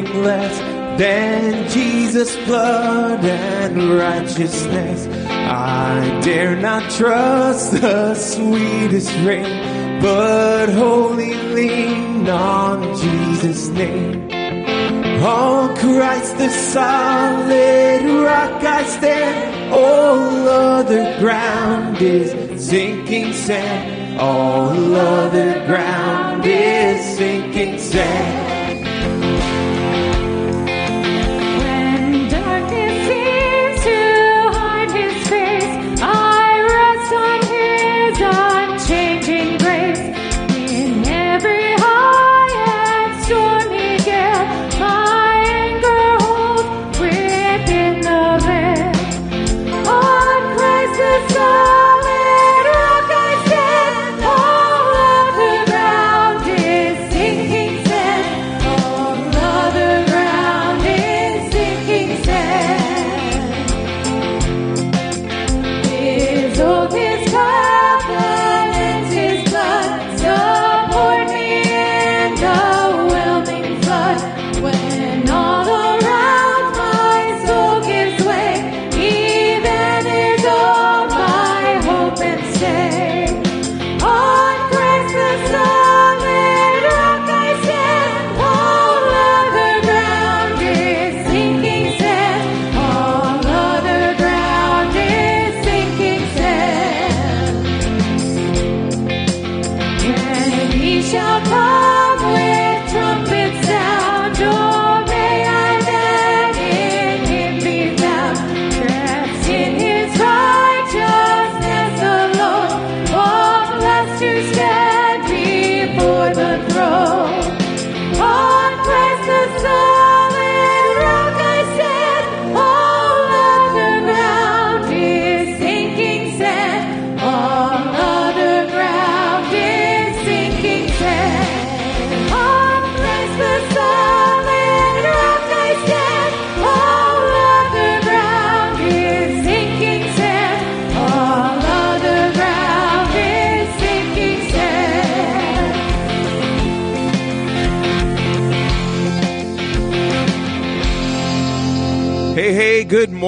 nothing less than Jesus' blood and righteousness. I dare not trust the sweetest rain, but wholly lean on Jesus' name. On Christ the solid rock I stand, all other ground is sinking sand. All other ground is sinking sand.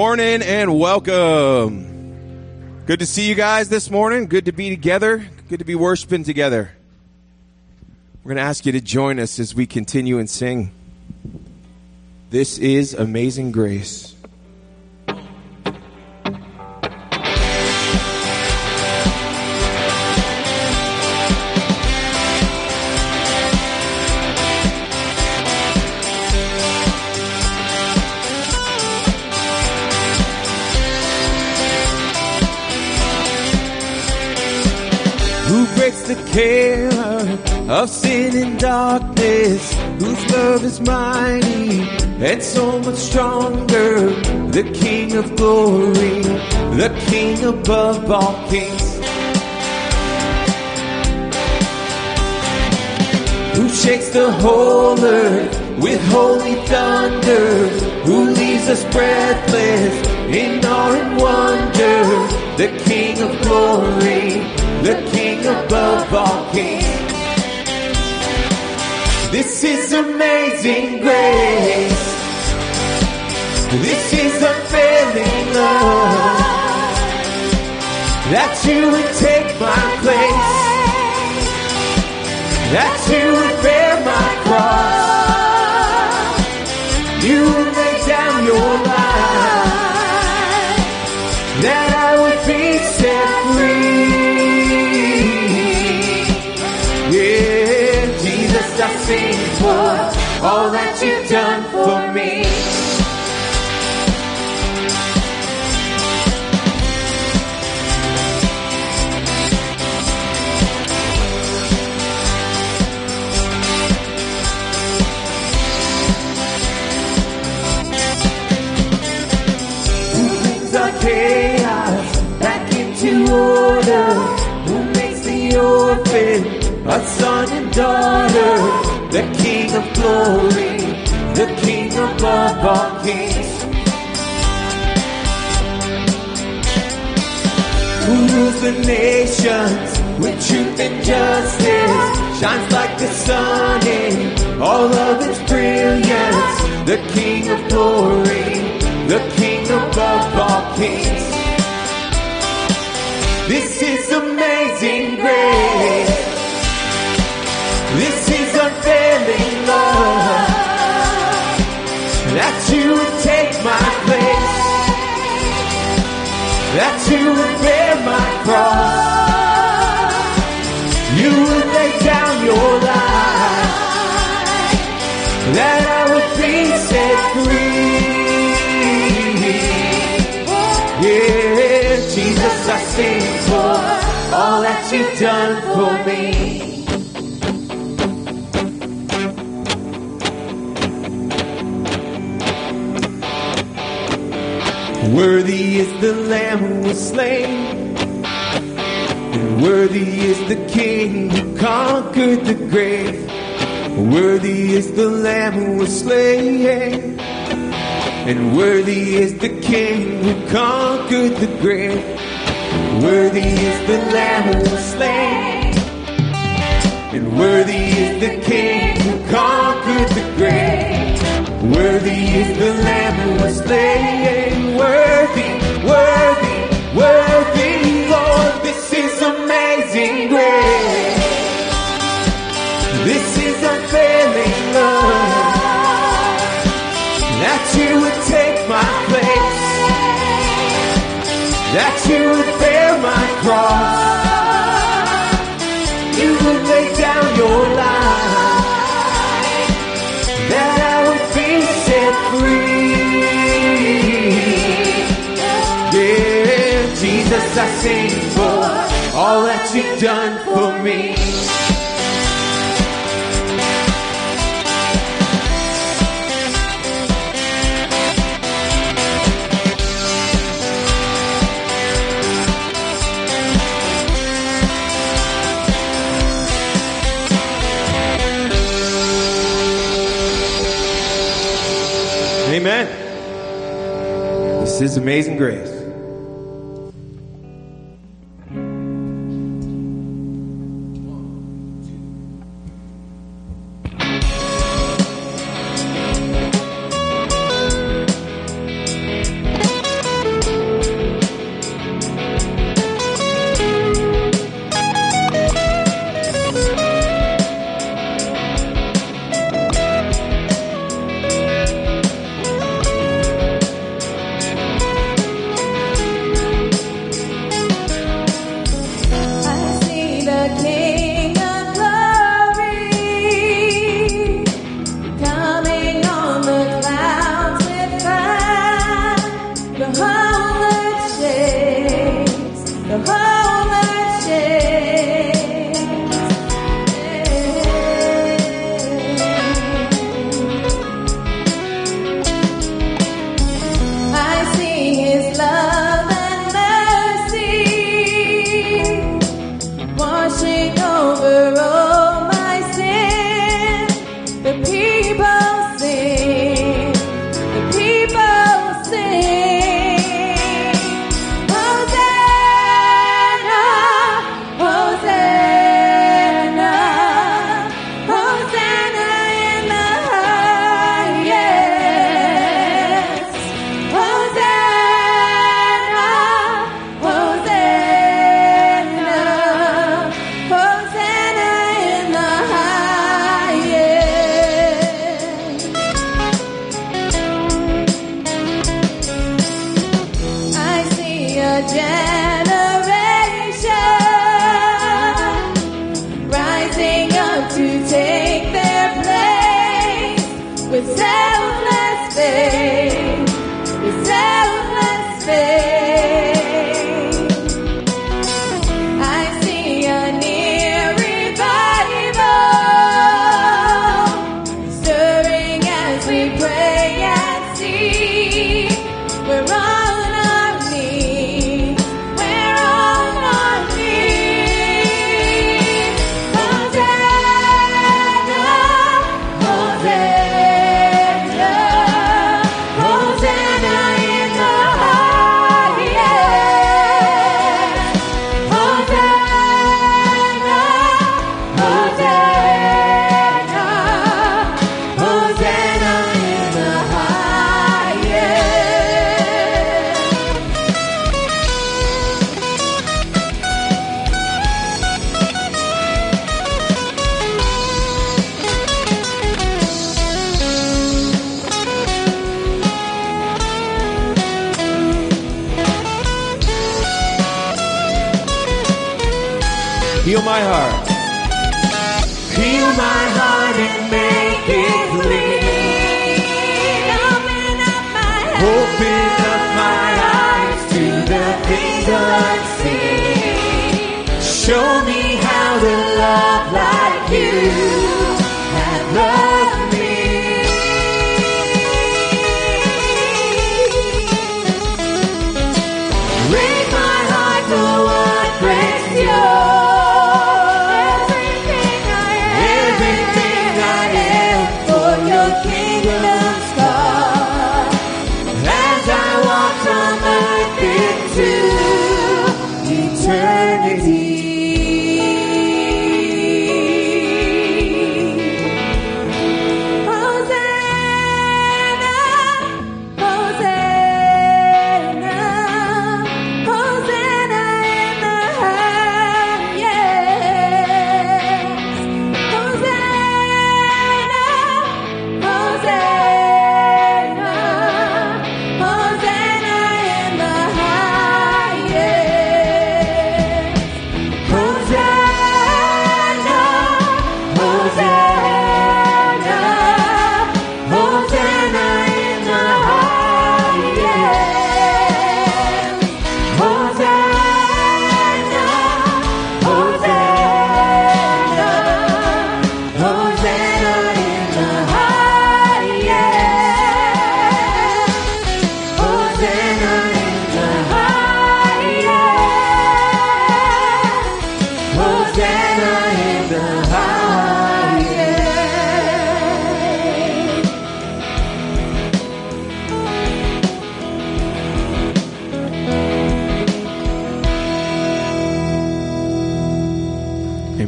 Morning and welcome. Good to see you guys this morning. Good to be together. Good to be worshiping together. We're going to ask you to join us as we continue and sing. This is Amazing Grace. The care of sin and darkness? Whose love is mighty and so much stronger? The King of glory, the King above all kings. Who shakes the whole earth with holy thunder? Who leaves us breathless in awe and wonder? The King of glory, the King above all kings. This is amazing grace. This is unfailing love. That you would take my place that you would bear my cross. You've done for me. Chaos back into order? Who makes the orphan a son and daughter? The King of glory, Above all kings. Rules the nations with truth and justice? shines like the sun in all of its brilliance. The King of glory, the King above all kings. This is amazing grace. That you would bear my cross. You would lay down your life. That I would be set free. Yeah, Jesus, I sing for all that you've done for me. Worthy is the Lamb who was slain, and worthy is the King who conquered the grave. Worthy is the Lamb who was slain, and worthy is the King who conquered the grave. Worthy is the Lamb who was slain, and worthy is the King who conquered the grave. Worthy is the Lamb who was slain. Worthy, worthy, worthy, Lord. This is amazing grace. This is unfailing love. That you would take my place. That you would all you've done for me. Amen. This is amazing grace.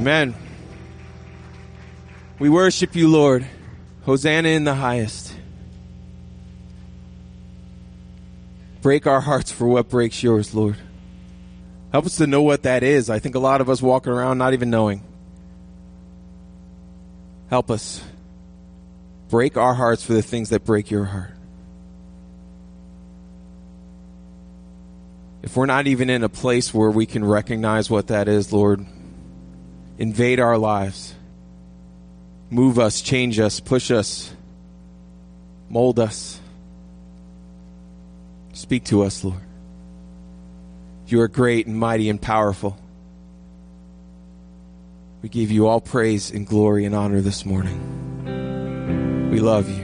Amen. We worship you, Lord. Hosanna in the highest. Break our hearts for what breaks yours, Lord. Help us to know what that is. I think a lot of us walk around not even knowing. Help us. Break our hearts for the things that break your heart. If we're not even in a place where we can recognize what that is, Lord, invade our lives. Move us, change us, push us, mold us. Speak to us, Lord. You are great and mighty and powerful. We give you all praise and glory and honor this morning. We love you.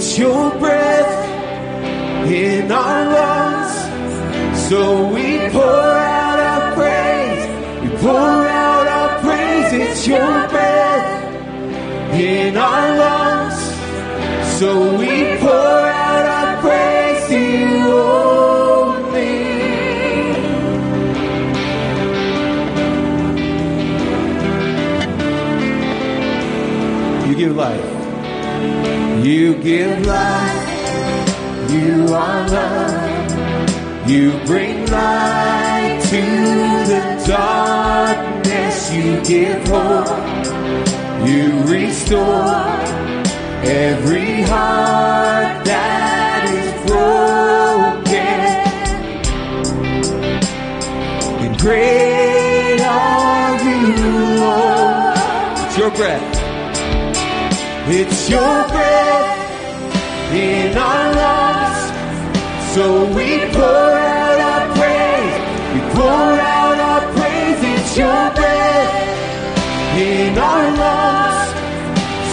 It's your breath in our lungs. So we pour out our praise. We pour out our praise. It's your breath in our lungs. So we pour out our praise to you only. You give life. You give life. You are love. You bring light to the darkness. You give hope. You restore every heart that is broken. And great are you, Lord. It's your breath. It's your breath in our lungs. So we pour out our praise. We pour out our praise. It's your breath in our lungs.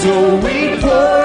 So we pour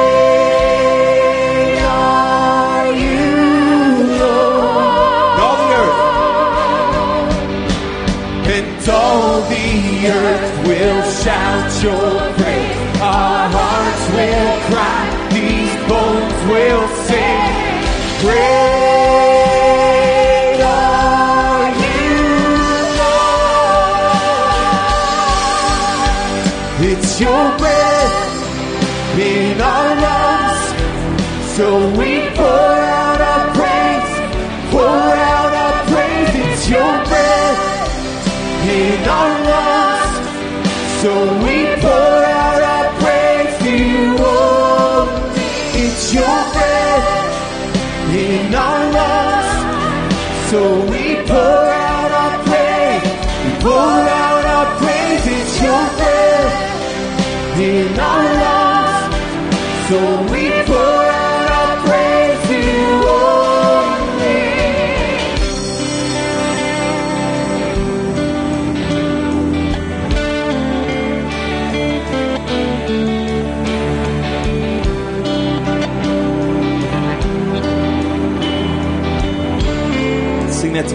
will shout your praise.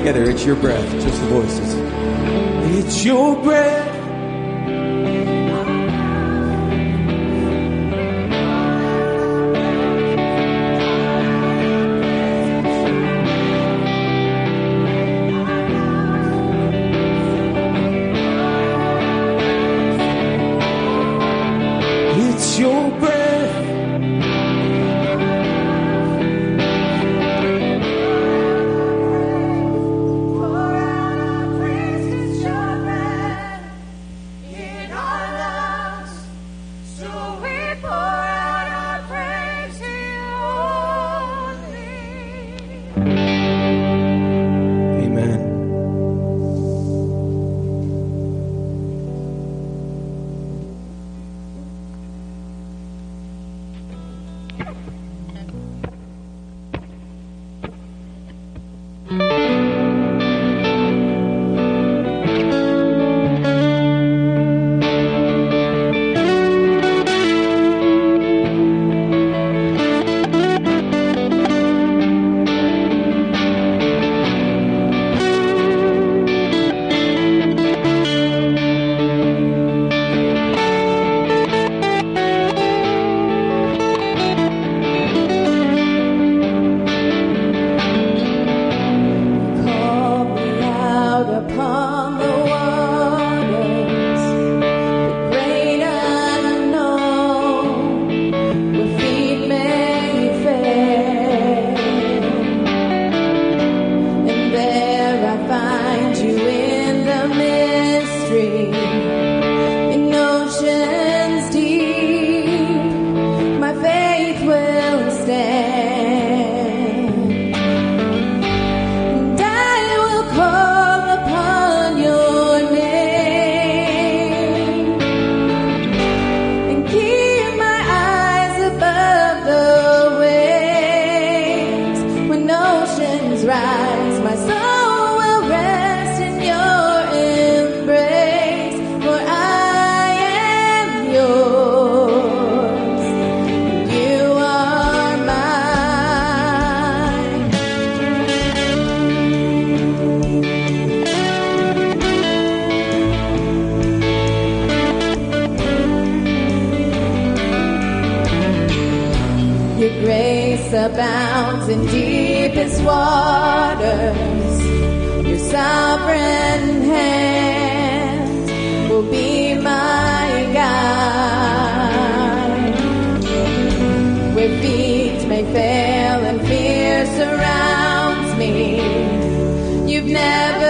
together. It's your breath, just the voices. It's your breath. abounds in deepest waters. Your sovereign hand will be my guide. Where feet may fail and fear surrounds me, you've never.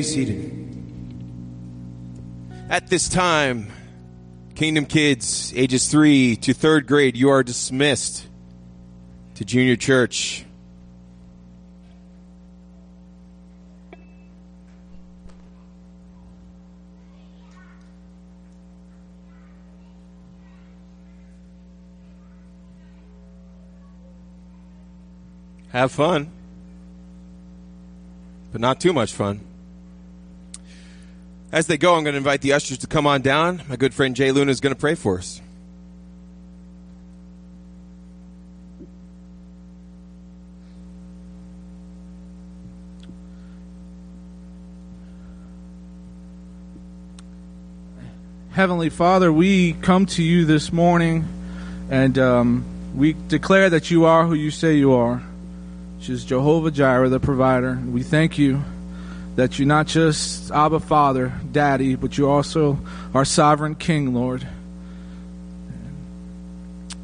Be seated. At this time, Kingdom Kids, ages three to third grade, you are dismissed to junior church. Have fun, but not too much fun. As they go, I'm going to invite the ushers to come on down. My good friend Jay Luna is going to pray for us. Heavenly Father, we come to you this morning and um, we declare that you are who you say you are, which is Jehovah Jireh, the provider. We thank you that you're not just Abba Father, Daddy, but you also are sovereign King, Lord.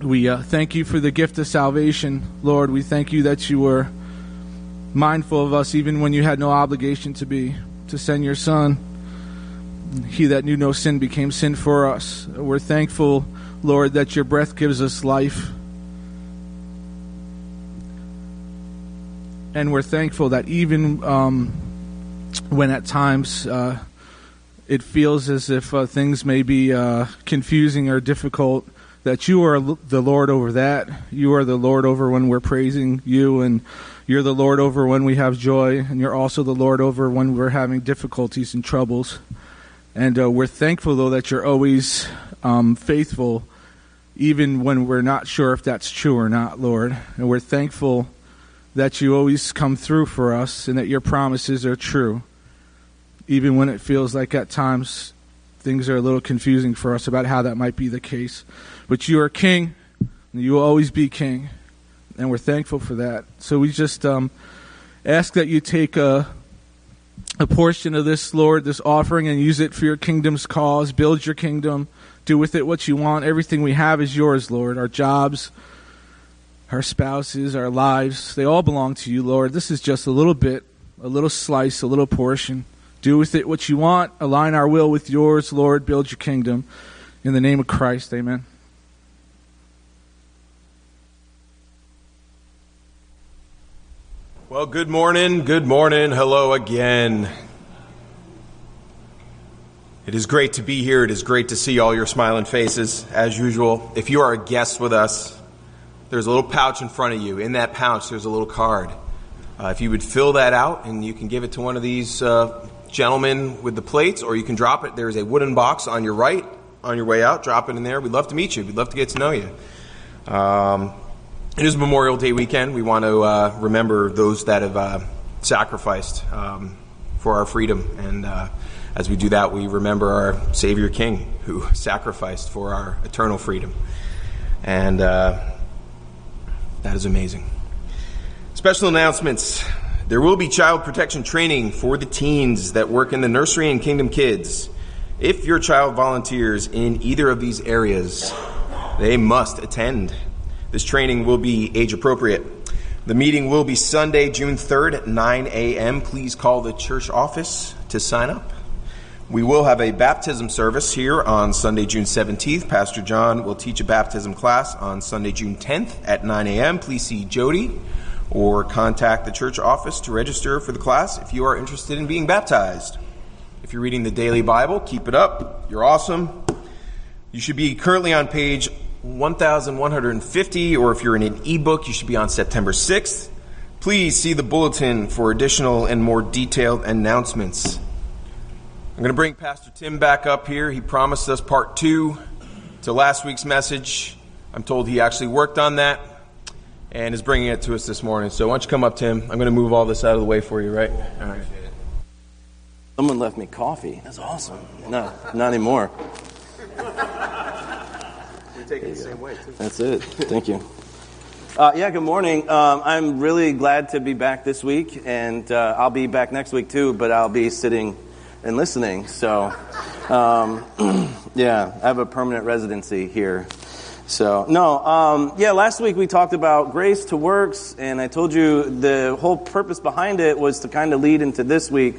We uh, thank you for the gift of salvation, Lord. We thank you that you were mindful of us even when you had no obligation to be, to send your Son. He that knew no sin became sin for us. We're thankful, Lord, that your breath gives us life. And we're thankful that even um, when at times uh, it feels as if uh, things may be uh, confusing or difficult, that you are the Lord over that. You are the Lord over when we're praising you, and you're the Lord over when we have joy, and you're also the Lord over when we're having difficulties and troubles. And uh, we're thankful, though, that you're always um, faithful, even when we're not sure if that's true or not, Lord. And we're thankful that you always come through for us and that your promises are true, even when it feels like at times things are a little confusing for us about how that might be the case. But you are King, and you will always be King, and we're thankful for that. So we just um, ask that you take a a portion of this, Lord, this offering, and use it for your kingdom's cause. Build your kingdom. Do with it what you want. Everything we have is yours, Lord. Our jobs, our spouses, our lives, they all belong to you, Lord. This is just a little bit, a little slice, a little portion. Do with it what you want. Align our will with yours, Lord. Build your kingdom. In the name of Christ, amen. Well, good morning, good morning, hello again. It is great to be here. It is great to see all your smiling faces, as usual. If you are a guest with us, there's a little pouch in front of you. In that pouch, there's a little card. Uh, if you would fill that out and you can give it to one of these uh, gentlemen with the plates, or you can drop it. There's a wooden box on your right on your way out. Drop it in there. We'd love to meet you. We'd love to get to know you. Um, it is Memorial Day weekend. We want to uh, remember those that have uh, sacrificed um, for our freedom. And uh, as we do that, we remember our Savior King who sacrificed for our eternal freedom. And uh, that is amazing. Special announcements. There will be child protection training for the teens that work in the nursery and Kingdom Kids. If your child volunteers in either of these areas, they must attend. This training will be age appropriate. The meeting will be Sunday, June 3rd at 9 a.m. Please call the church office to sign up. We will have a baptism service here on Sunday, June 17th. Pastor John will teach a baptism class on Sunday, June 10th at 9 a.m. Please see Jody or contact the church office to register for the class if you are interested in being baptized. If you're reading the daily Bible, keep it up. You're awesome. You should be currently on page 1150, or if you're in an ebook, you should be on September 6th. Please see the bulletin for additional and more detailed announcements. I'm going to bring Pastor Tim back up here. He promised us part two to last week's message. I'm told he actually worked on that and is bringing it to us this morning. So why don't you come up, Tim? I'm going to move all this out of the way for you, right? All right. Someone left me coffee. That's awesome. No, not anymore We take it the same way, too. That's it. Thank you. Uh, yeah, good morning. Um, I'm really glad to be back this week, and uh, I'll be back next week too, but I'll be sitting and listening. So, um, yeah, I have a permanent residency here. So, no, um, yeah, last week we talked about grace to works, and I told you the whole purpose behind it was to kind of lead into this week.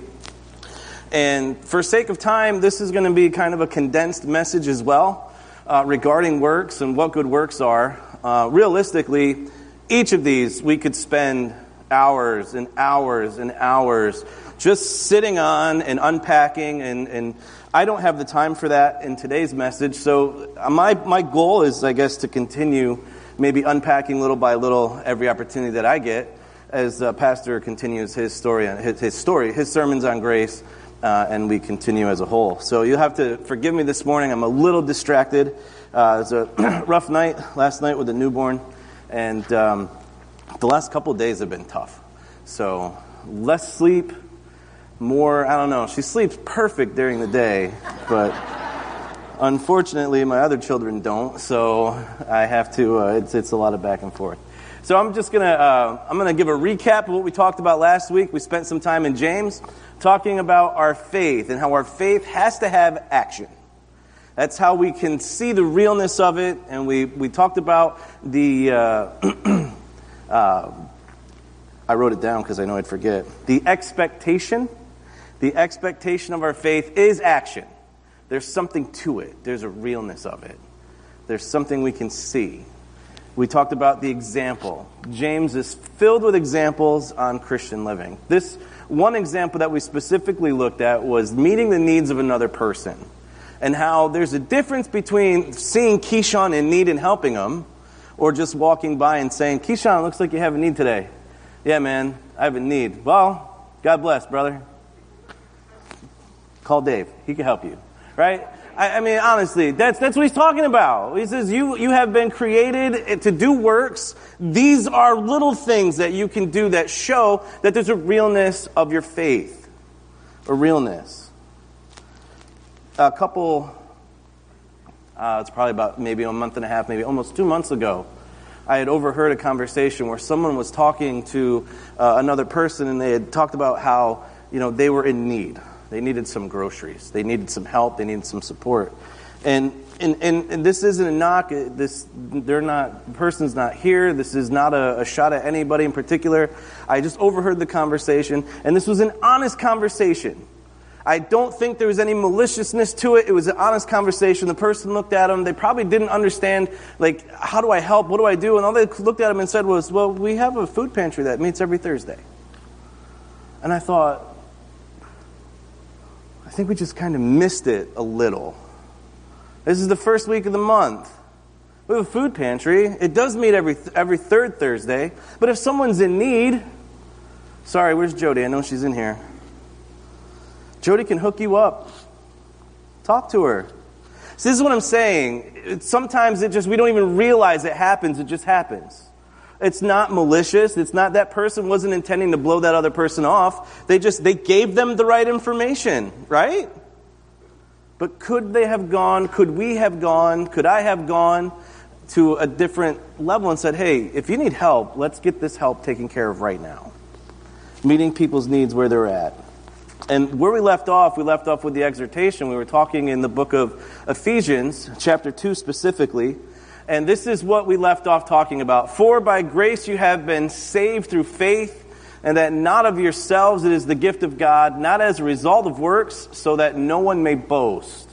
And for sake of time, this is going to be kind of a condensed message as well uh, regarding works and what good works are, uh, realistically, each of these we could spend hours and hours and hours just sitting on and unpacking and, and I don't have the time for that in today's message. So my, my goal is, I guess, to continue maybe unpacking little by little every opportunity that I get as uh, Pastor continues his story, his, his story, his sermons on grace uh, and we continue as a whole. So you'll have to forgive me this morning. I'm a little distracted. Uh, it was a rough night last night with the newborn, and um, the last couple days have been tough. So less sleep, more, I don't know. She sleeps perfect during the day, but unfortunately my other children don't, so I have to, uh, it's, it's a lot of back and forth. So I'm just gonna, uh, I'm gonna give a recap of what we talked about last week. We spent some time in James talking about our faith and how our faith has to have action. That's how we can see the realness of it. And we, we talked about the, uh, uh, I wrote it down because I know I'd forget. The expectation. The expectation of our faith is action. There's something to it, there's a realness of it, there's something we can see. We talked about the example. James is filled with examples on Christian living. This one example that we specifically looked at was meeting the needs of another person and how there's a difference between seeing Keyshawn in need and helping him or just walking by and saying, Keyshawn, looks like you have a need today. Yeah, man, I have a need. Well, God bless, brother. Call Dave. He can help you. Right? I, I, mean, honestly, that's, that's what he's talking about. He says, you, you have been created to do works. These are little things that you can do that show that there's a realness of your faith. A realness. A couple, uh, it's probably about maybe a month and a half, maybe almost two months ago, I had overheard a conversation where someone was talking to uh, another person and they had talked about how you know, they were in need. They needed some groceries. They needed some help. They needed some support. And, and, and, and this isn't a knock. This, they're not, the person's not here. This is not a, a shot at anybody in particular. I just overheard the conversation, and this was an honest conversation. I don't think there was any maliciousness to it. It was an honest conversation. The person looked at him. They probably didn't understand, like, how do I help? What do I do? And all they looked at him and said was, well, we have a food pantry that meets every Thursday. And I thought, think we just kind of missed it a little. This is the first week of the month. We have a food pantry. It does meet every, every third Thursday. But if someone's in need, sorry, where's Jody? I know she's in here. Jody can hook you up. Talk to her. This is what I'm saying. Sometimes it just, we don't even realize it happens, it just happens. It's not malicious. It's not that person wasn't intending to blow that other person off. They just, they gave them the right information, right? But could they have gone, could we have gone, could I have gone to a different level and said, hey, if you need help, let's get this help taken care of right now? Meeting people's needs where they're at. And where we left off, we left off with the exhortation. We were talking in the book of Ephesians, chapter 2 specifically. And this is what we left off talking about. For by grace you have been saved through faith, and that not of yourselves, it is the gift of God, not as a result of works, so that no one may boast.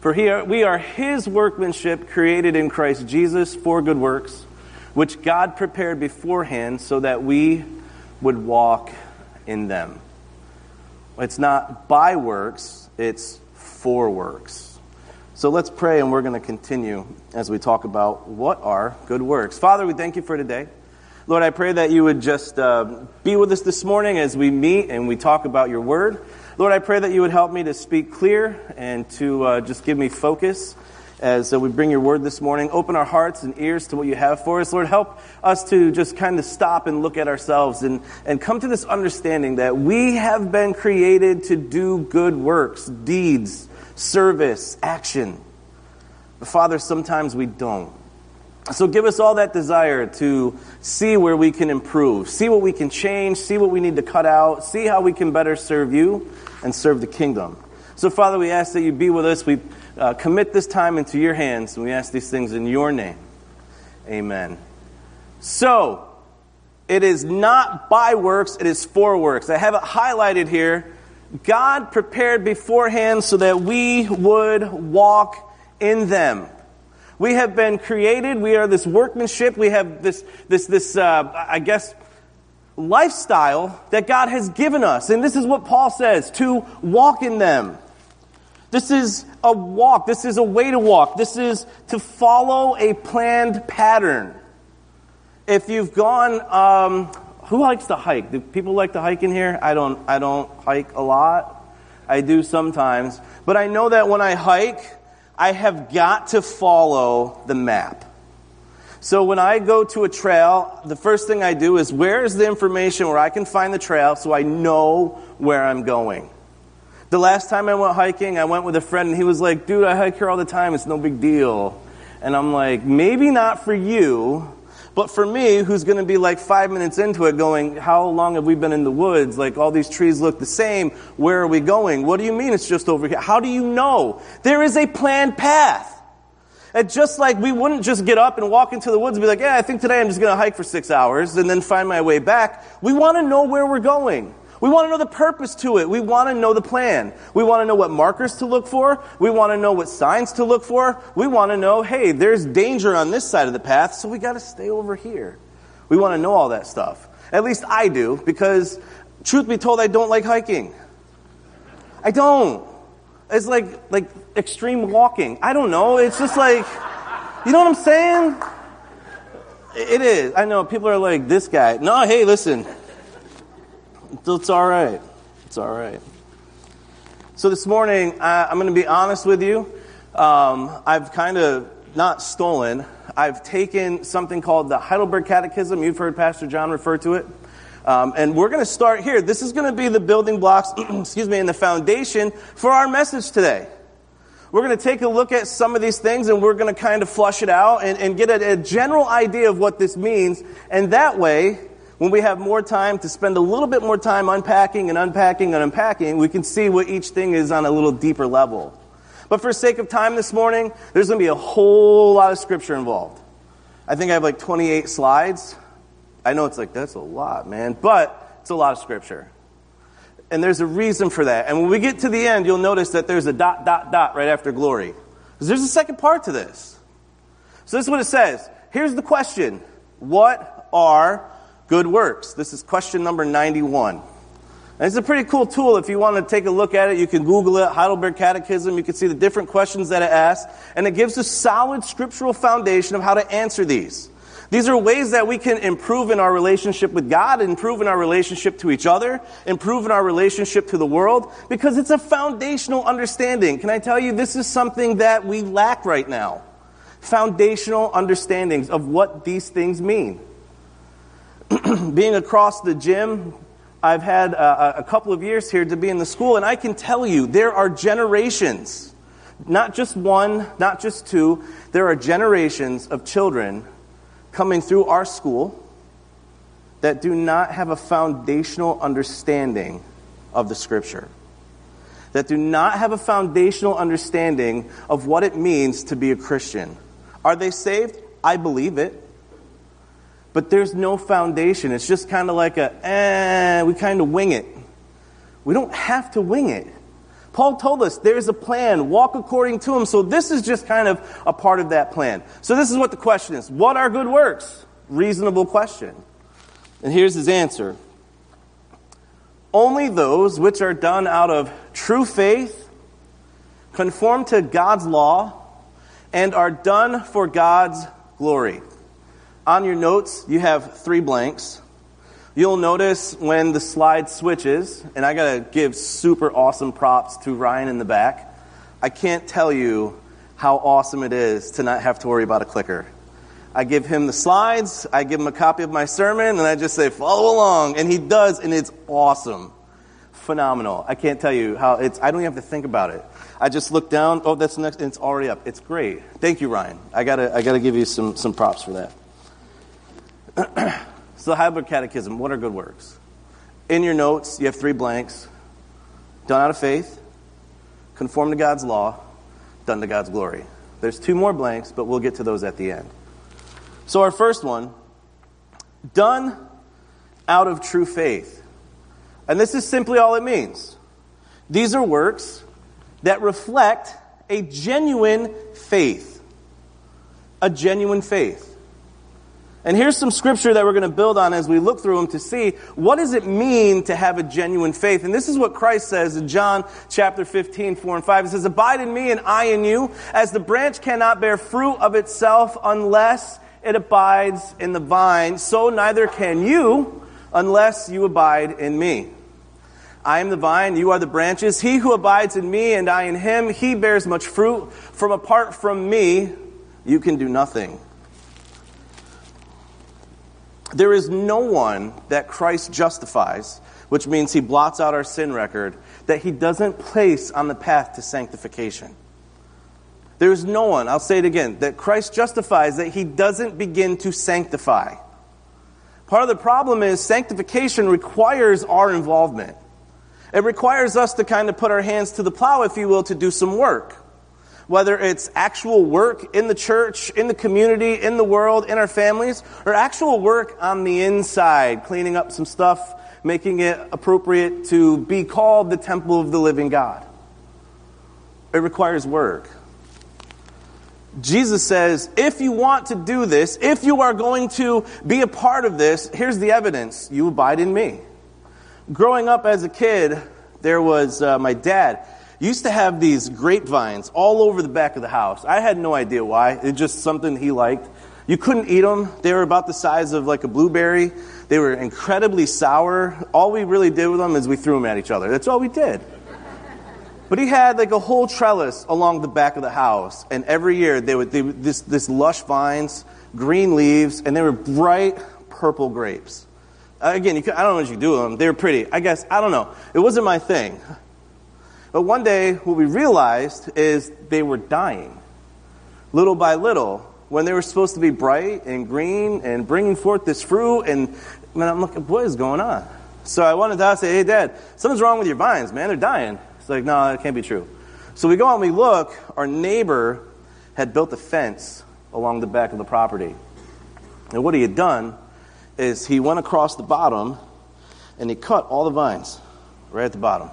For we are his workmanship, created in Christ Jesus for good works, which God prepared beforehand so that we would walk in them. It's not by works, it's for works. So let's pray, and we're going to continue as we talk about what are good works. Father, we thank you for today. Lord, I pray that you would just uh, be with us this morning as we meet and we talk about your word. Lord, I pray that you would help me to speak clear and to uh, just give me focus as uh, we bring your word this morning. Open our hearts and ears to what you have for us. Lord, help us to just kind of stop and look at ourselves and, and come to this understanding that we have been created to do good works, deeds, service, action. But Father, sometimes we don't. So give us all that desire to see where we can improve, see what we can change, see what we need to cut out, see how we can better serve you and serve the kingdom. So, Father, we ask that you be with us. We uh, commit this time into your hands, and we ask these things in your name. Amen. So, it is not by works, it is for works. I have it highlighted here. God prepared beforehand so that we would walk in them. We have been created. We are this workmanship. We have this, this, this, uh, I guess, lifestyle that God has given us. And this is what Paul says to walk in them. This is a walk. This is a way to walk. This is to follow a planned pattern. If you've gone, um, who likes to hike? Do people like to hike in here? I don't. I don't hike a lot. I do sometimes, but I know that when I hike, I have got to follow the map. So when I go to a trail, the first thing I do is where is the information where I can find the trail so I know where I'm going. The last time I went hiking, I went with a friend and he was like, dude, I hike here all the time. It's no big deal. And I'm like, maybe not for you, but for me, who's going to be like five minutes into it going, how long have we been in the woods? Like all these trees look the same. Where are we going? What do you mean it's just over here? How do you know? There is a planned path. And just like we wouldn't just get up and walk into the woods and be like, yeah, I think today I'm just going to hike for six hours and then find my way back. We want to know where we're going. We want to know the purpose to it. We want to know the plan. We want to know what markers to look for. We want to know what signs to look for. We want to know, hey, there's danger on this side of the path, so we got to stay over here. We want to know all that stuff. At least I do, because truth be told, I don't like hiking. I don't. It's like like extreme walking. I don't know. It's just like, you know what I'm saying? It is. I know people are like this guy. No, hey, listen. It's all right. It's all right. So this morning, I, am going to be honest with you. Um, I've kind of not stolen. I've taken something called the Heidelberg Catechism. You've heard Pastor John refer to it. Um, and we're going to start here. This is going to be the building blocks, excuse me, and the foundation for our message today. We're going to take a look at some of these things and we're going to kind of flush it out and, and get a, a general idea of what this means. And that way, when we have more time to spend a little bit more time unpacking and unpacking and unpacking, we can see what each thing is on a little deeper level. But for sake of time this morning, there's going to be a whole lot of scripture involved. I think I have like 28 slides. I know it's like, that's a lot, man, but it's a lot of scripture. And there's a reason for that. And when we get to the end, you'll notice that there's a dot, dot, dot right after glory. Because there's a second part to this. So this is what it says. Here's the question What are good works? This is question number 91. And it's a pretty cool tool. If you want to take a look at it, you can Google it, Heidelberg Catechism. You can see the different questions that it asks. And it gives a solid scriptural foundation of how to answer these. These are ways that we can improve in our relationship with God, improve in our relationship to each other, improve in our relationship to the world, because it's a foundational understanding. Can I tell you, this is something that we lack right now. Foundational understandings of what these things mean. Being across the gym, I've had a, a couple of years here to be in the school, and I can tell you there are generations, not just one, not just two, there are generations of children coming through our school that do not have a foundational understanding of the Scripture, that do not have a foundational understanding of what it means to be a Christian. Are they saved? I believe it. But there's no foundation. It's just kind of like a, eh, we kind of wing it. We don't have to wing it. Paul told us there's a plan, walk according to him. So this is just kind of a part of that plan. So this is what the question is What are good works? Reasonable question. And here's his answer Only those which are done out of true faith, conform to God's law, and are done for God's glory. On your notes, you have three blanks. You'll notice when the slide switches, and I got to give super awesome props to Ryan in the back. I can't tell you how awesome it is to not have to worry about a clicker. I give him the slides, I give him a copy of my sermon, and I just say, follow along. And he does, and it's awesome. Phenomenal. I can't tell you how it's, I don't even have to think about it. I just look down, oh, that's next, and it's already up. It's great. Thank you, Ryan. I gotta, I gotta give you some, some props for that. So, the Heidelberg Catechism, what are good works? In your notes, you have three blanks done out of faith, conform to God's law, done to God's glory. There's two more blanks, but we'll get to those at the end. So, our first one, done out of true faith. And this is simply all it means. These are works that reflect a genuine faith. A genuine faith. And here's some scripture that we're going to build on as we look through them to see what does it mean to have a genuine faith. And this is what Christ says in John chapter 15, 4 and 5. It says, Abide in me and I in you, as the branch cannot bear fruit of itself unless it abides in the vine, so neither can you unless you abide in me. I am the vine, you are the branches. He who abides in me and I in him, he bears much fruit. From apart from me, you can do nothing. There is no one that Christ justifies, which means he blots out our sin record, that he doesn't place on the path to sanctification. There is no one, I'll say it again, that Christ justifies that he doesn't begin to sanctify. Part of the problem is sanctification requires our involvement. It requires us to kind of put our hands to the plow, if you will, to do some work whether it's actual work in the church, in the community, in the world, in our families, or actual work on the inside, cleaning up some stuff, making it appropriate to be called the temple of the living God. It requires work. Jesus says, if you want to do this, if you are going to be a part of this, here's the evidence you abide in me. Growing up as a kid, there was uh, my dad used to have these grapevines all over the back of the house. I had no idea why. It's just something he liked. You couldn't eat them. They were about the size of like a blueberry. They were incredibly sour. All we really did with them is we threw them at each other. That's all we did. But he had like a whole trellis along the back of the house, and every year they would, they this this lush vines, green leaves, and they were bright purple grapes. Again, could, I don't know what you do with them. They were pretty. I guess I don't know. It wasn't my thing. But one day, what we realized is they were dying. Little by little, when they were supposed to be bright and green and bringing forth this fruit, and man, I'm looking, what is going on? So I wanted to say, hey, Dad, something's wrong with your vines, man. They're dying. It's like, no, that can't be true. So we go out and we look. Our neighbor had built a fence along the back of the property. And what he had done is he went across the bottom and he cut all the vines right at the bottom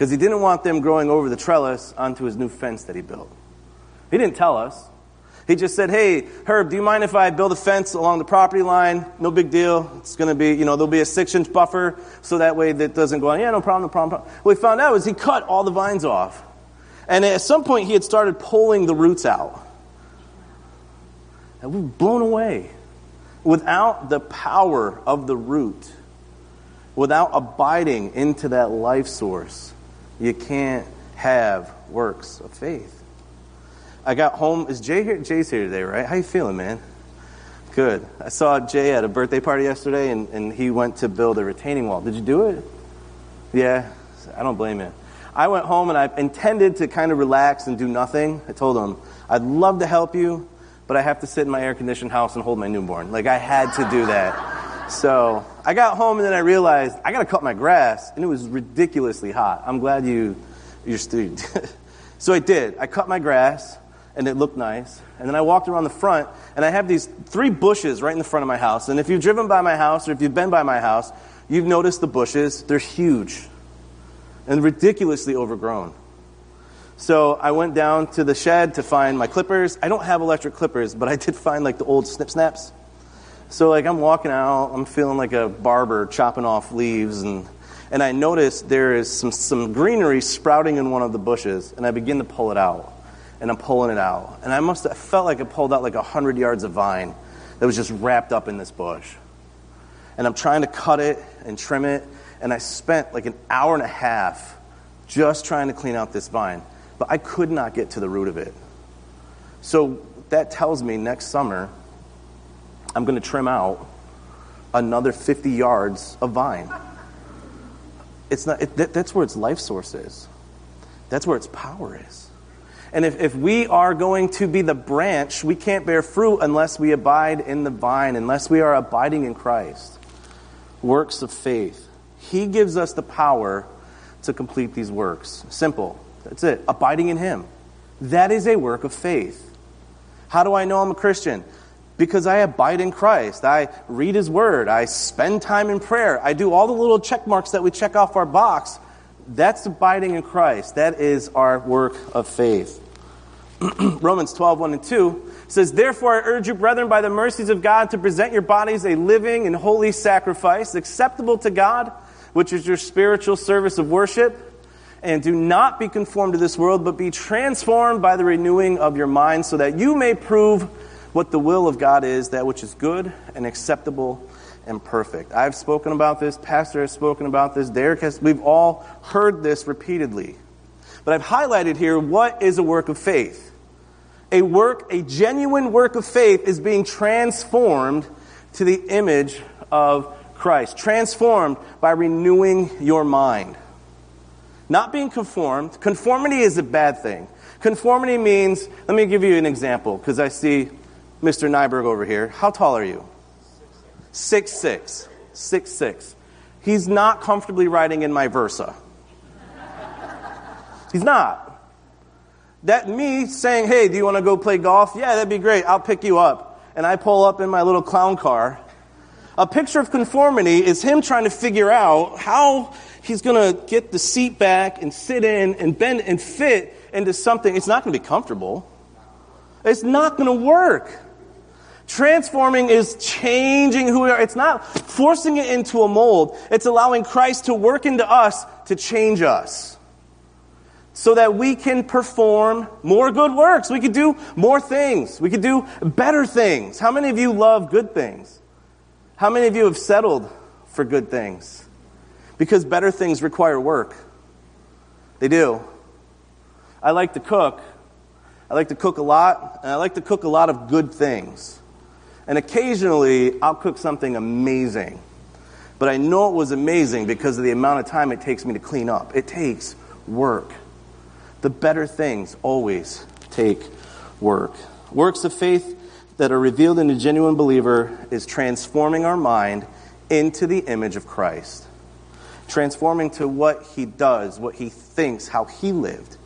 because he didn't want them growing over the trellis onto his new fence that he built. He didn't tell us. He just said, Hey, Herb, do you mind if I build a fence along the property line? No big deal. It's going to be, you know, there'll be a six inch buffer so that way that doesn't go on. Yeah, no problem, no problem. What we found out was he cut all the vines off. And at some point, he had started pulling the roots out. And we were blown away. Without the power of the root, without abiding into that life source, you can't have works of faith. I got home. Is Jay here? Jay's here today, right? How you feeling, man? Good. I saw Jay at a birthday party yesterday, and, and he went to build a retaining wall. Did you do it? Yeah. I don't blame you. I went home and I intended to kind of relax and do nothing. I told him, I'd love to help you, but I have to sit in my air conditioned house and hold my newborn. Like, I had to do that. So I got home and then I realized I got to cut my grass, and it was ridiculously hot. I'm glad you, you're student. so I did. I cut my grass, and it looked nice. And then I walked around the front, and I have these three bushes right in the front of my house. And if you've driven by my house or if you've been by my house, you've noticed the bushes. They're huge and ridiculously overgrown. So I went down to the shed to find my clippers. I don't have electric clippers, but I did find like the old snip snaps. So like I'm walking out, I'm feeling like a barber chopping off leaves and and I notice there is some, some greenery sprouting in one of the bushes, and I begin to pull it out. And I'm pulling it out. And I must have felt like I pulled out like hundred yards of vine that was just wrapped up in this bush. And I'm trying to cut it and trim it, and I spent like an hour and a half just trying to clean out this vine. But I could not get to the root of it. So that tells me next summer I'm going to trim out another 50 yards of vine. It's not, it, that, that's where its life source is. That's where its power is. And if, if we are going to be the branch, we can't bear fruit unless we abide in the vine, unless we are abiding in Christ. Works of faith. He gives us the power to complete these works. Simple. That's it. Abiding in Him. That is a work of faith. How do I know I'm a Christian? Because I abide in Christ. I read His Word. I spend time in prayer. I do all the little check marks that we check off our box. That's abiding in Christ. That is our work of faith. Romans 12, 1 and 2 says, Therefore I urge you, brethren, by the mercies of God, to present your bodies a living and holy sacrifice, acceptable to God which is your spiritual service of worship. And do not be conformed to this world, but be transformed by the renewing of your mind, so that you may prove what the will of God is, that which is good and acceptable and perfect. I've spoken about this, Pastor has spoken about this, Derek has, we've all heard this repeatedly. But I've highlighted here what is a work of faith. A work, a genuine work of faith is being transformed to the image of Christ, transformed by renewing your mind. Not being conformed. Conformity is a bad thing. Conformity means, let me give you an example, because I see Mr. Nyberg over here. How tall are you? Six six. Six six. He's not comfortably riding in my Versa. He's not. That me saying, hey, do you want to go play golf? Yeah, that'd be great. I'll pick you up. And I pull up in my little clown car a picture of conformity is him trying to figure out how he's going to get the seat back and sit in and bend and fit into something. It's not going to be comfortable. It's not going to work. Transforming is changing who we are. It's not forcing it into a mold. It's allowing Christ to work into us to change us so that we can perform more good works. We could do more things. We could do better things. How many of you love good things? How many of you have settled for good things? Because better things require work. They do. I like to cook. I like to cook a lot, and I like to cook a lot of good things. And occasionally, I'll cook something amazing. But I know it was amazing because of the amount of time it takes me to clean up. It takes work. The better things always take work. Works of faith that are revealed in a genuine believer is transforming our mind into the image of Christ, transforming to what he does, what he thinks, how he lived,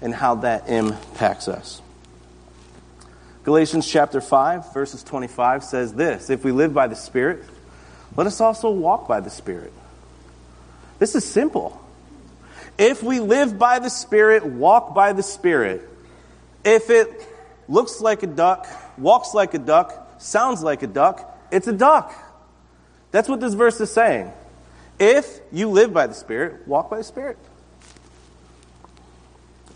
and how that impacts us. Galatians chapter 5, verses 25 says this If we live by the Spirit, let us also walk by the Spirit. This is simple. If we live by the Spirit, walk by the Spirit, if it looks like a duck, walks like a duck, sounds like a duck, it's a duck. That's what this verse is saying. If you live by the Spirit, walk by the Spirit.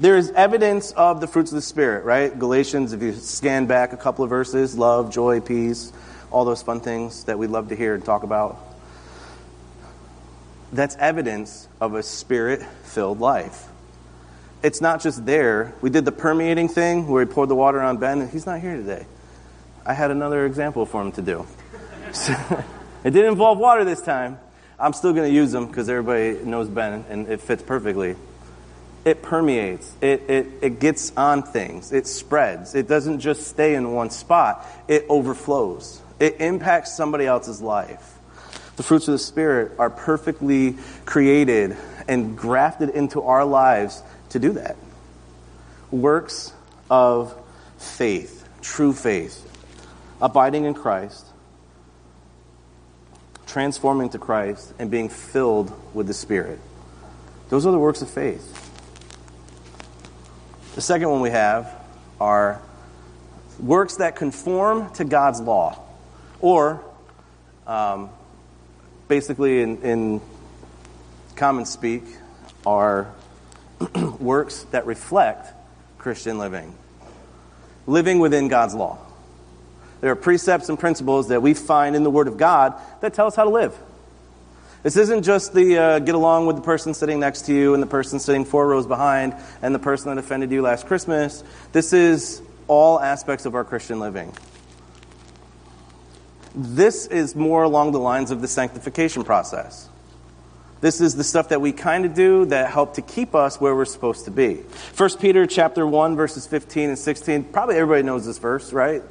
There is evidence of the fruits of the Spirit, right? Galatians, if you scan back a couple of verses, love, joy, peace, all those fun things that we love to hear and talk about. That's evidence of a spirit filled life. It's not just there. We did the permeating thing where we poured the water on Ben, and he's not here today. I had another example for him to do. So, it didn't involve water this time. I'm still going to use them because everybody knows Ben and it fits perfectly. It permeates, it, it, it gets on things, it spreads. It doesn't just stay in one spot, it overflows. It impacts somebody else's life. The fruits of the Spirit are perfectly created and grafted into our lives to do that. Works of faith, true faith, abiding in Christ, transforming to Christ, and being filled with the Spirit. Those are the works of faith. The second one we have are works that conform to God's law, or um, basically, in, in common speak, are works that reflect Christian living, living within God's law. There are precepts and principles that we find in the Word of God that tell us how to live. This isn't just the uh, get along with the person sitting next to you and the person sitting four rows behind and the person that offended you last Christmas. This is all aspects of our Christian living. This is more along the lines of the sanctification process. This is the stuff that we kind of do that help to keep us where we're supposed to be. 1 Peter chapter 1 verses 15 and 16. Probably everybody knows this verse, right?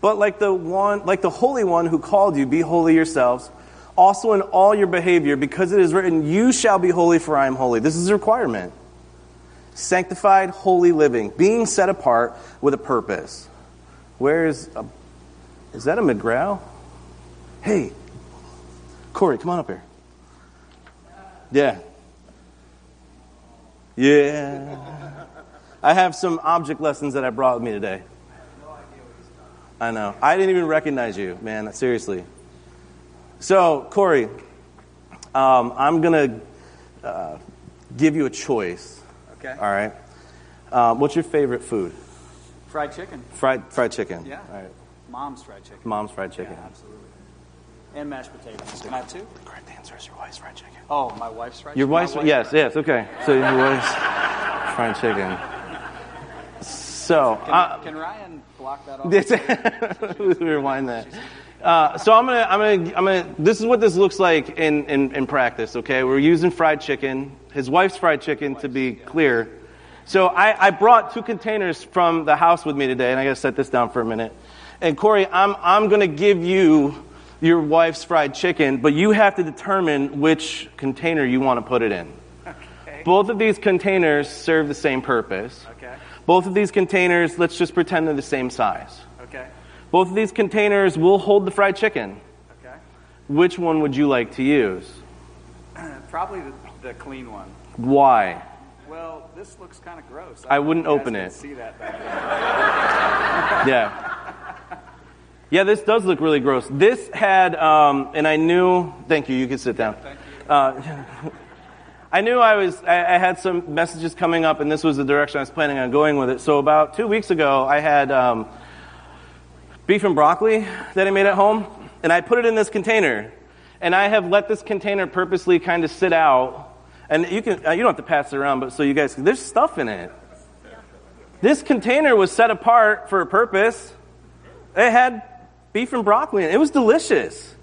But like the one like the holy one who called you, be holy yourselves also in all your behavior, because it is written, You shall be holy, for I am holy. This is a requirement. Sanctified, holy living, being set apart with a purpose. Where is a, is that a McGraw? Hey, Corey, come on up here. Yeah. Yeah. I have some object lessons that I brought with me today. I know. I didn't even recognize you, man. Seriously. So, Corey, um, I'm going to uh, give you a choice. Okay. All right. Um, what's your favorite food? Fried chicken. Fried fried chicken. Yeah. All right. Mom's fried chicken. Mom's fried chicken. Yeah, absolutely. And mashed potatoes. Can I have two? The correct answer is your wife's fried chicken. Oh, my wife's fried Your chicken? wife's My yes, fried yes. Okay. So your wife's fried chicken. So. Can, uh, can Ryan block that off? Rewind that. Uh, so I'm gonna, I'm gonna, I'm gonna. This is what this looks like in, in, in practice. Okay, we're using fried chicken. His wife's fried chicken, to be clear. So I, I brought two containers from the house with me today, and I gotta set this down for a minute. And Corey, I'm, I'm gonna give you your wife's fried chicken, but you have to determine which container you want to put it in. Okay. Both of these containers serve the same purpose. Okay. Both of these containers, let's just pretend they're the same size. Okay. Both of these containers will hold the fried chicken. Okay. Which one would you like to use? Probably the, the clean one. Why? Well, this looks kind of gross. I don't wouldn't open it. See that. Yeah. Yeah, this does look really gross. This had, um, and I knew. Thank you. You can sit down. Thank you. Uh, I knew I was. I, I had some messages coming up, and this was the direction I was planning on going with it. So about two weeks ago, I had um, beef and broccoli that I made at home, and I put it in this container, and I have let this container purposely kind of sit out. And you can. uh, You don't have to pass it around, but so you guys. There's stuff in it. This container was set apart for a purpose. It had beef and broccoli. in It It was delicious.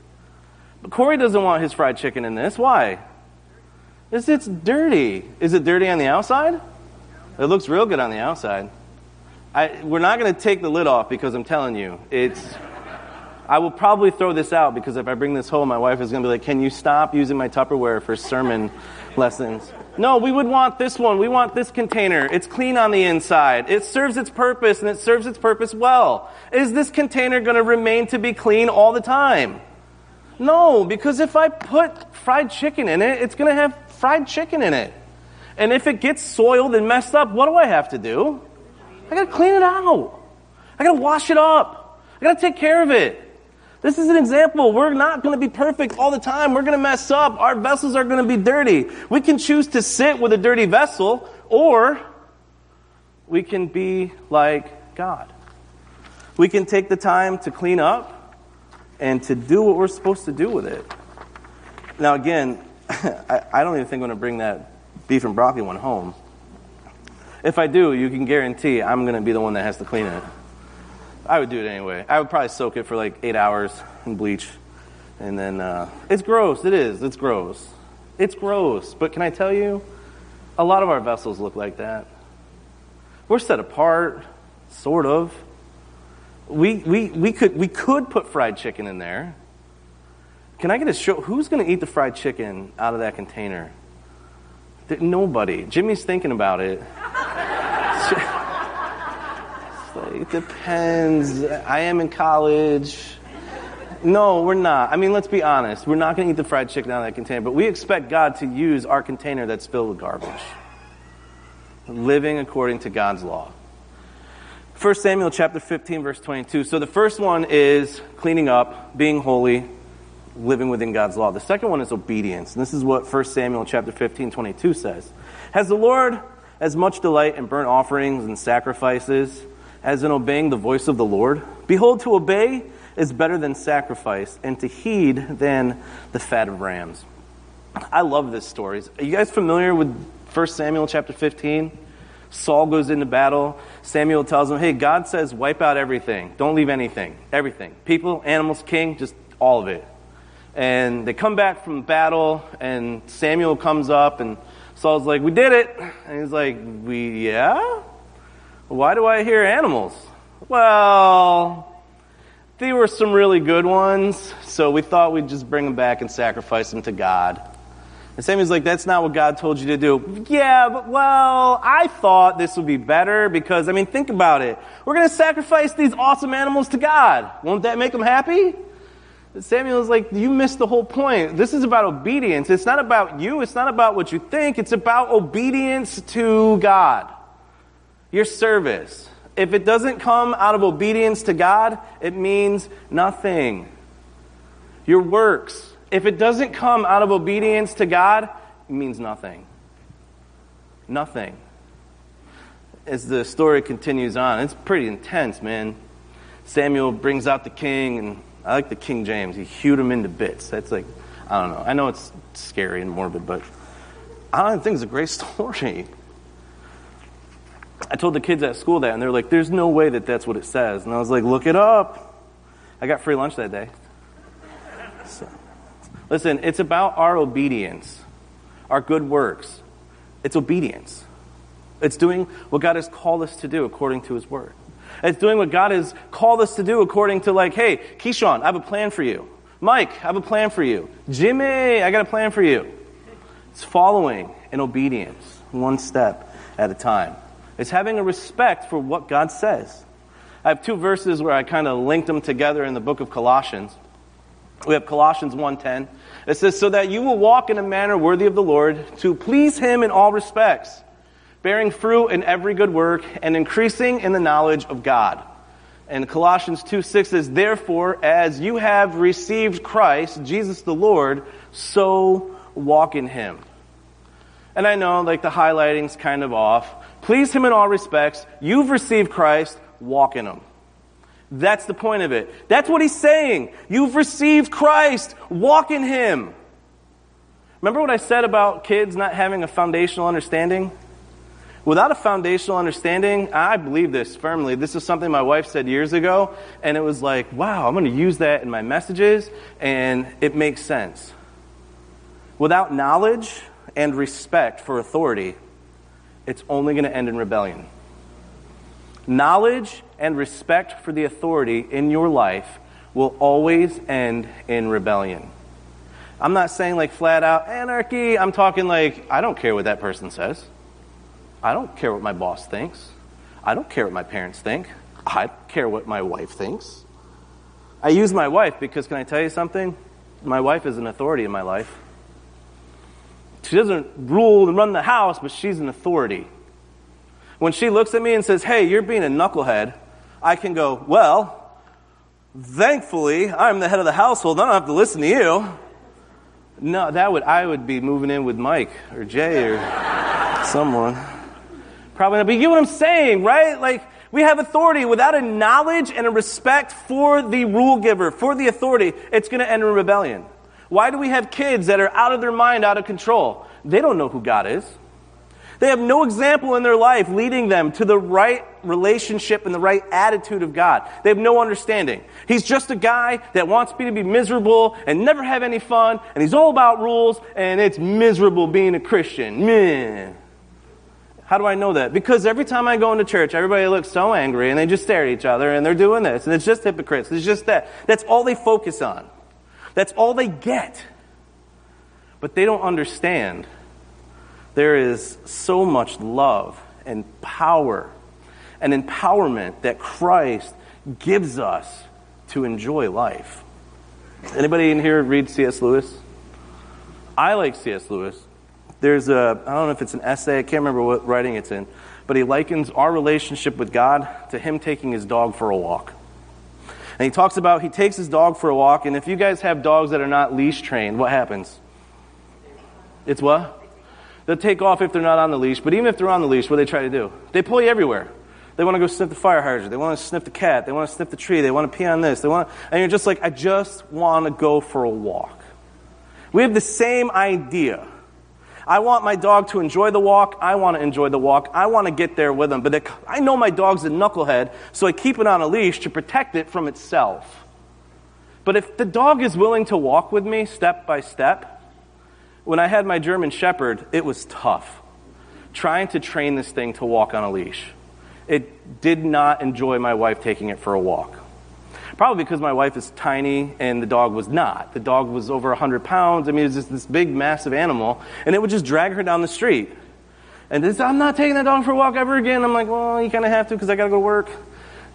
But Corey doesn't want his fried chicken in this. Why? It's, it's dirty. Is it dirty on the outside? It looks real good on the outside. I, we're not going to take the lid off because I'm telling you, it's I will probably throw this out because if I bring this home, my wife is going to be like, Can you stop using my Tupperware for sermon lessons? No, we would want this one. We want this container. It's clean on the inside. It serves its purpose and it serves its purpose well. Is this container going to remain to be clean all the time? No, because if I put fried chicken in it, it's going to have fried chicken in it. And if it gets soiled and messed up, what do I have to do? I got to clean it out. I got to wash it up. I got to take care of it. This is an example. We're not going to be perfect all the time. We're going to mess up. Our vessels are going to be dirty. We can choose to sit with a dirty vessel, or we can be like God. We can take the time to clean up and to do what we're supposed to do with it. Now, again, I, I don't even think I'm going to bring that beef and broccoli one home. If I do, you can guarantee I'm going to be the one that has to clean it. I would do it anyway. I would probably soak it for like eight hours in bleach. And then, uh, it's gross. It is. It's gross. It's gross. But can I tell you, a lot of our vessels look like that. We're set apart, sort of. We, we, we, could, we could put fried chicken in there. Can I get a show? Who's going to eat the fried chicken out of that container? Nobody. Jimmy's thinking about it. it depends. I am in college. No, we're not. I mean, let's be honest. We're not going to eat the fried chicken out of that container, but we expect God to use our container that's filled with garbage. Living according to God's law. 1 Samuel chapter 15 verse 22. So the first one is cleaning up, being holy, living within God's law. The second one is obedience. And this is what 1 Samuel chapter 15, 22 says. Has the Lord as much delight in burnt offerings and sacrifices as in obeying the voice of the Lord? Behold, to obey is better than sacrifice, and to heed than the fat of rams. I love this story. Are you guys familiar with 1 Samuel chapter 15? Saul goes into battle. Samuel tells him, Hey, God says, wipe out everything. Don't leave anything. Everything. People, animals, king, just all of it. And they come back from battle, and Samuel comes up, and Saul's like, We did it. And he's like, We, yeah? Why do I hear animals? Well, they were some really good ones, so we thought we'd just bring them back and sacrifice them to God. And Samuel's like, That's not what God told you to do. Yeah, but well, I thought this would be better because, I mean, think about it. We're going to sacrifice these awesome animals to God. Won't that make them happy? Samuel is like, you missed the whole point. This is about obedience. It's not about you. It's not about what you think. It's about obedience to God. Your service. If it doesn't come out of obedience to God, it means nothing. Your works. If it doesn't come out of obedience to God, it means nothing. Nothing. As the story continues on, it's pretty intense, man. Samuel brings out the king and I like the King James. He hewed him into bits. That's like, I don't know. I know it's scary and morbid, but I don't think it's a great story. I told the kids at school that, and they're like, there's no way that that's what it says. And I was like, look it up. I got free lunch that day. So, listen, it's about our obedience, our good works. It's obedience. It's doing what God has called us to do according to His Word. It's doing what God has called us to do according to, like, hey, Keyshawn, I have a plan for you. Mike, I have a plan for you. Jimmy, I got a plan for you. It's following in obedience, one step at a time. It's having a respect for what God says. I have two verses where I kind of linked them together in the book of Colossians. We have Colossians 1:10. It says, "So that you will walk in a manner worthy of the Lord, to please him in all respects." Bearing fruit in every good work, and increasing in the knowledge of God. And Colossians 2 6 says, Therefore, as you have received Christ, Jesus the Lord, so walk in him. And I know, like, the highlighting's kind of off. Please him in all respects. You've received Christ, walk in him. That's the point of it. That's what he's saying. You've received Christ, walk in him. Remember what I said about kids not having a foundational understanding? Without a foundational understanding, I believe this firmly. This is something my wife said years ago, and it was like, wow, I'm going to use that in my messages, and it makes sense. Without knowledge and respect for authority, it's only going to end in rebellion. Knowledge and respect for the authority in your life will always end in rebellion. I'm not saying like flat out anarchy. I'm talking like, I don't care what that person says. I don't care what my boss thinks. I don't care what my parents think. I don't care what my wife thinks. I use my wife because, can I tell you something? My wife is an authority in my life. She doesn't rule and run the house, but she's an authority. When she looks at me and says, Hey, you're being a knucklehead, I can go, Well, thankfully, I'm the head of the household. I don't have to listen to you. No, that would, I would be moving in with Mike or Jay or someone. Probably not. But you get what I'm saying, right? Like, we have authority without a knowledge and a respect for the rule giver, for the authority, it's going to end in rebellion. Why do we have kids that are out of their mind, out of control? They don't know who God is. They have no example in their life leading them to the right relationship and the right attitude of God. They have no understanding. He's just a guy that wants me to be miserable and never have any fun, and he's all about rules, and it's miserable being a Christian. Meh. How do I know that? Because every time I go into church, everybody looks so angry and they just stare at each other and they're doing this and it's just hypocrites. It's just that. That's all they focus on. That's all they get. But they don't understand there is so much love and power and empowerment that Christ gives us to enjoy life. Anybody in here read C.S. Lewis? I like C.S. Lewis. There's a, I don't know if it's an essay, I can't remember what writing it's in, but he likens our relationship with God to him taking his dog for a walk. And he talks about he takes his dog for a walk, and if you guys have dogs that are not leash trained, what happens? It's what? They'll take off if they're not on the leash, but even if they're on the leash, what they try to do? They pull you everywhere. They want to go sniff the fire hydrant. They want to sniff the cat. They want to sniff the tree. They want to pee on this. They want, to, and you're just like, I just want to go for a walk. We have the same idea. I want my dog to enjoy the walk. I want to enjoy the walk. I want to get there with him. But I know my dog's a knucklehead, so I keep it on a leash to protect it from itself. But if the dog is willing to walk with me step by step, when I had my German Shepherd, it was tough trying to train this thing to walk on a leash. It did not enjoy my wife taking it for a walk. Probably because my wife is tiny and the dog was not. The dog was over 100 pounds. I mean, it was just this big, massive animal, and it would just drag her down the street. And this, I'm not taking that dog for a walk ever again. I'm like, well, you kind of have to because I got to go to work.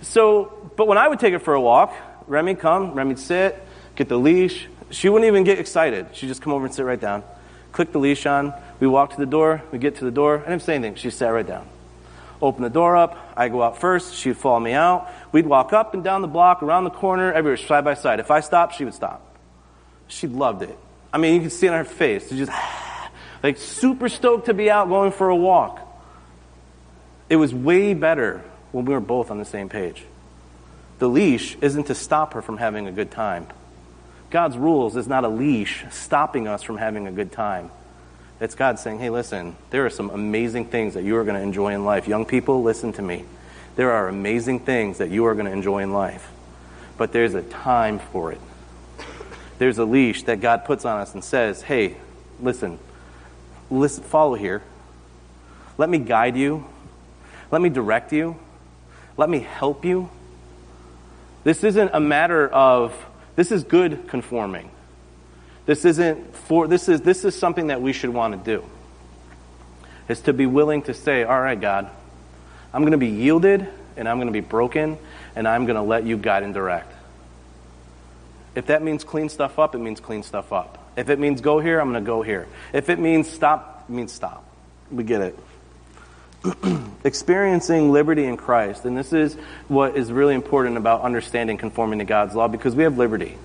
So, but when I would take it for a walk, Remy come, Remy sit, get the leash. She wouldn't even get excited. She'd just come over and sit right down, click the leash on. We walk to the door. We get to the door. And I didn't say anything. She sat right down open the door up. I go out first. She'd follow me out. We'd walk up and down the block, around the corner, everywhere, side by side. If I stopped, she would stop. She loved it. I mean, you could see it on her face. She just, like, super stoked to be out going for a walk. It was way better when we were both on the same page. The leash isn't to stop her from having a good time. God's rules is not a leash stopping us from having a good time. It's God saying, hey, listen, there are some amazing things that you are going to enjoy in life. Young people, listen to me. There are amazing things that you are going to enjoy in life. But there's a time for it. There's a leash that God puts on us and says, hey, listen, listen, follow here. Let me guide you. Let me direct you. Let me help you. This isn't a matter of, this is good conforming. This isn't for this is this is something that we should want to do. Is to be willing to say, "All right, God, I'm going to be yielded and I'm going to be broken and I'm going to let you guide and direct." If that means clean stuff up, it means clean stuff up. If it means go here, I'm going to go here. If it means stop, it means stop. We get it. Experiencing liberty in Christ, and this is what is really important about understanding conforming to God's law because we have liberty.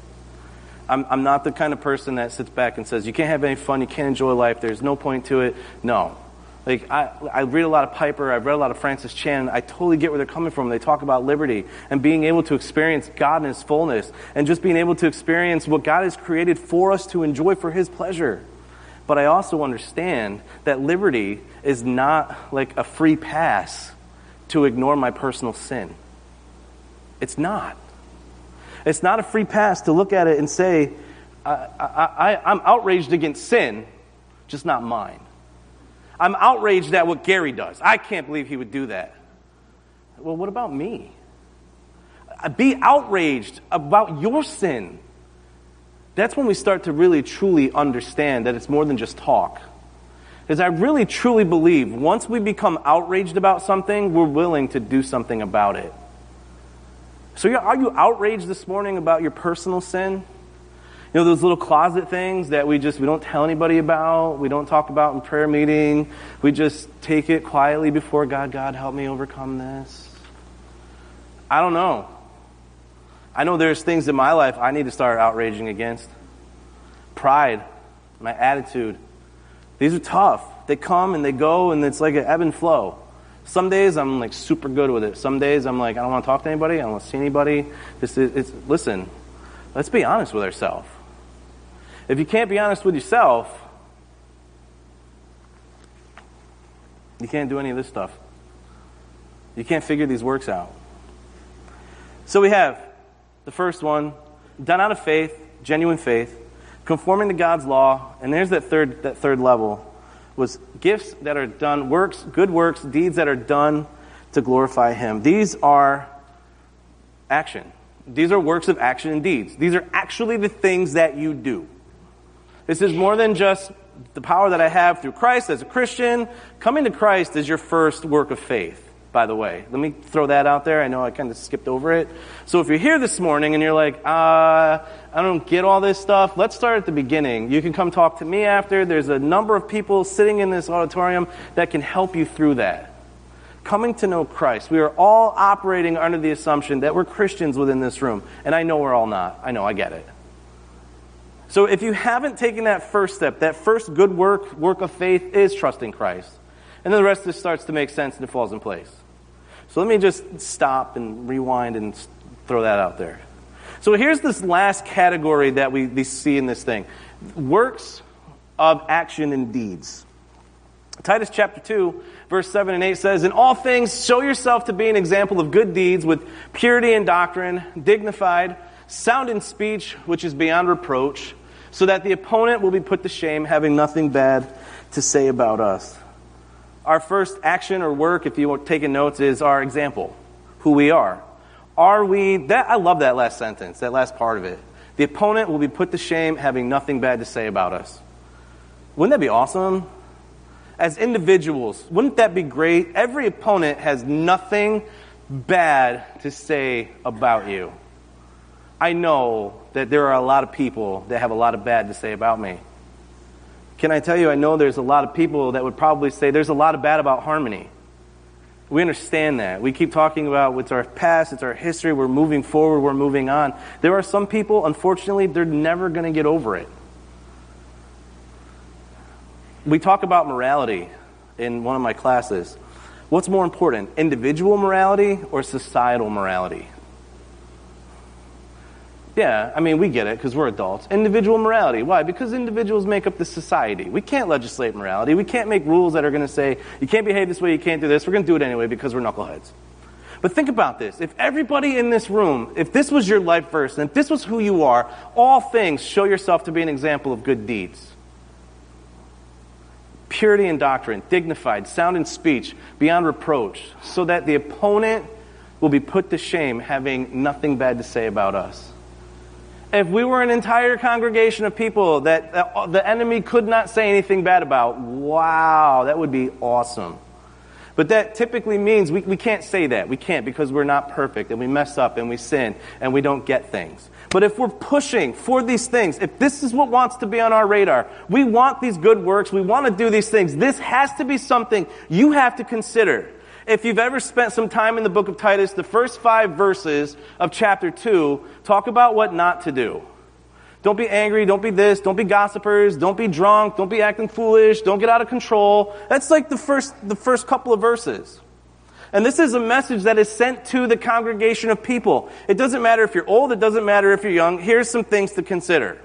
I'm, I'm not the kind of person that sits back and says, you can't have any fun, you can't enjoy life, there's no point to it. No. Like, I, I read a lot of Piper, I've read a lot of Francis Chan, I totally get where they're coming from. They talk about liberty and being able to experience God in His fullness and just being able to experience what God has created for us to enjoy for His pleasure. But I also understand that liberty is not like a free pass to ignore my personal sin. It's not. It's not a free pass to look at it and say, I, I, I'm outraged against sin, just not mine. I'm outraged at what Gary does. I can't believe he would do that. Well, what about me? Uh, be outraged about your sin. That's when we start to really truly understand that it's more than just talk. Because I really truly believe once we become outraged about something, we're willing to do something about it. So, are you outraged this morning about your personal sin? You know, those little closet things that we just, we don't tell anybody about, we don't talk about in prayer meeting, we just take it quietly before God, God, help me overcome this. I don't know. I know there's things in my life I need to start outraging against. Pride, my attitude. These are tough. They come and they go, and it's like an ebb and flow. Some days I'm like super good with it. Some days I'm like, I don't want to talk to anybody. I don't want to see anybody. This is, it's, listen, let's be honest with ourselves. If you can't be honest with yourself, you can't do any of this stuff. You can't figure these works out. So we have the first one, done out of faith, genuine faith, conforming to God's law, and there's that third that third level was gifts that are done, works, good works, deeds that are done to glorify him. These are action. These are works of action and deeds. These are actually the things that you do. This is more than just the power that I have through Christ as a Christian. Coming to Christ is your first work of faith by the way. Let me throw that out there. I know I kind of skipped over it. So if you're here this morning and you're like, uh, I don't get all this stuff, let's start at the beginning. You can come talk to me after. There's a number of people sitting in this auditorium that can help you through that. Coming to know Christ. We are all operating under the assumption that we're Christians within this room. And I know we're all not. I know, I get it. So if you haven't taken that first step, that first good work, work of faith is trusting Christ. And then the rest of this starts to make sense and it falls in place. So let me just stop and rewind and throw that out there. So here's this last category that we, see in this thing works of action and deeds. Titus chapter 2, verse 7 and 8 says, In all things, show yourself to be an example of good deeds with purity in doctrine, dignified, sound in speech, which is beyond reproach, so that the opponent will be put to shame, having nothing bad to say about us our first action or work, if you are taking notes, is our example, who we are. Are we, that, I love that last sentence, that last part of it. The opponent will be put to shame having nothing bad to say about us. Wouldn't that be awesome? As individuals, wouldn't that be great? Every opponent has nothing bad to say about you. I know that there are a lot of people that have a lot of bad to say about me. Can I tell you, I know there's a lot of people that would probably say there's a lot of bad about harmony. We understand that. We keep talking about it's our past, it's our history, we're moving forward, we're moving on. There are some people, unfortunately, they're never going to get over it. We talk about morality in one of my classes. What's more important, individual morality or societal morality? Yeah, I mean, we get it because we're adults. Individual morality. Why? Because individuals make up the society. We can't legislate morality. We can't make rules that are going to say, you can't behave this way, you can't do this. We're going to do it anyway because we're knuckleheads. But think about this. If everybody in this room, if this was your life verse, and if this was who you are, all things show yourself to be an example of good deeds. Purity in doctrine, dignified, sound in speech, beyond reproach, so that the opponent will be put to shame having nothing bad to say about us if we were an entire congregation of people that uh, the enemy could not say anything bad about, wow, that would be awesome. But that typically means we, we can't say that. We can't because we're not perfect and we mess up and we sin and we don't get things. But if we're pushing for these things, if this is what wants to be on our radar, we want these good works, we want to do these things, this has to be something you have to consider. If you've ever spent some time in the book of Titus, the first five verses of chapter 2 talk about what not to do. Don't be angry, don't be this, don't be gossipers, don't be drunk, don't be acting foolish, don't get out of control. That's like the first, the first couple of verses. And this is a message that is sent to the congregation of people. It doesn't matter if you're old, it doesn't matter if you're young. Here's some things to consider.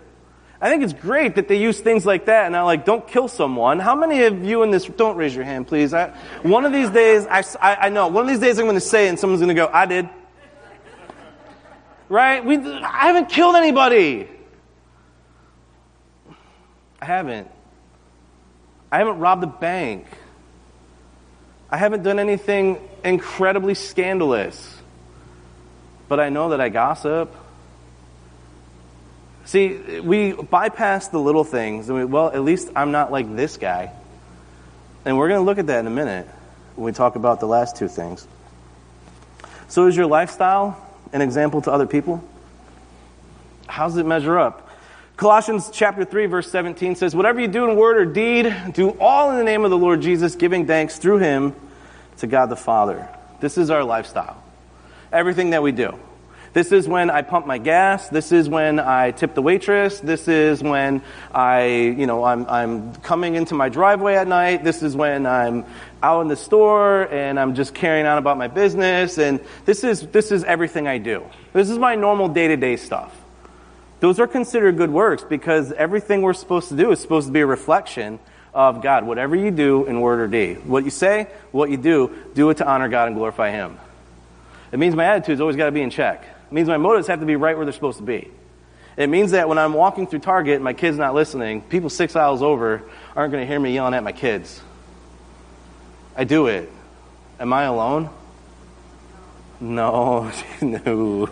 I think it's great that they use things like that and I like, don't kill someone. How many of you in this, don't raise your hand, please. I, one of these days, I, I, I know, one of these days I'm going to say and someone's going to go, I did. Right? We, I haven't killed anybody. I haven't. I haven't robbed a bank. I haven't done anything incredibly scandalous. but I know that I gossip. See, we bypass the little things. And we, well, at least I'm not like this guy. And we're going to look at that in a minute when we talk about the last two things. So, is your lifestyle an example to other people? How does it measure up? Colossians chapter 3 verse 17 says, "Whatever you do in word or deed, do all in the name of the Lord Jesus, giving thanks through him to God the Father." This is our lifestyle. Everything that we do. This is when I pump my gas. This is when I tip the waitress. This is when I, you know, I'm, I'm coming into my driveway at night. This is when I'm out in the store and I'm just carrying on about my business. And this is, this is everything I do. This is my normal day to day stuff. Those are considered good works because everything we're supposed to do is supposed to be a reflection of God. Whatever you do in word or deed, what you say, what you do, do it to honor God and glorify Him. It means my attitude's always got to be in check. It means my motives have to be right where they're supposed to be. It means that when I'm walking through Target and my kid's not listening, people six aisles over aren't going to hear me yelling at my kids. I do it. Am I alone? No, no,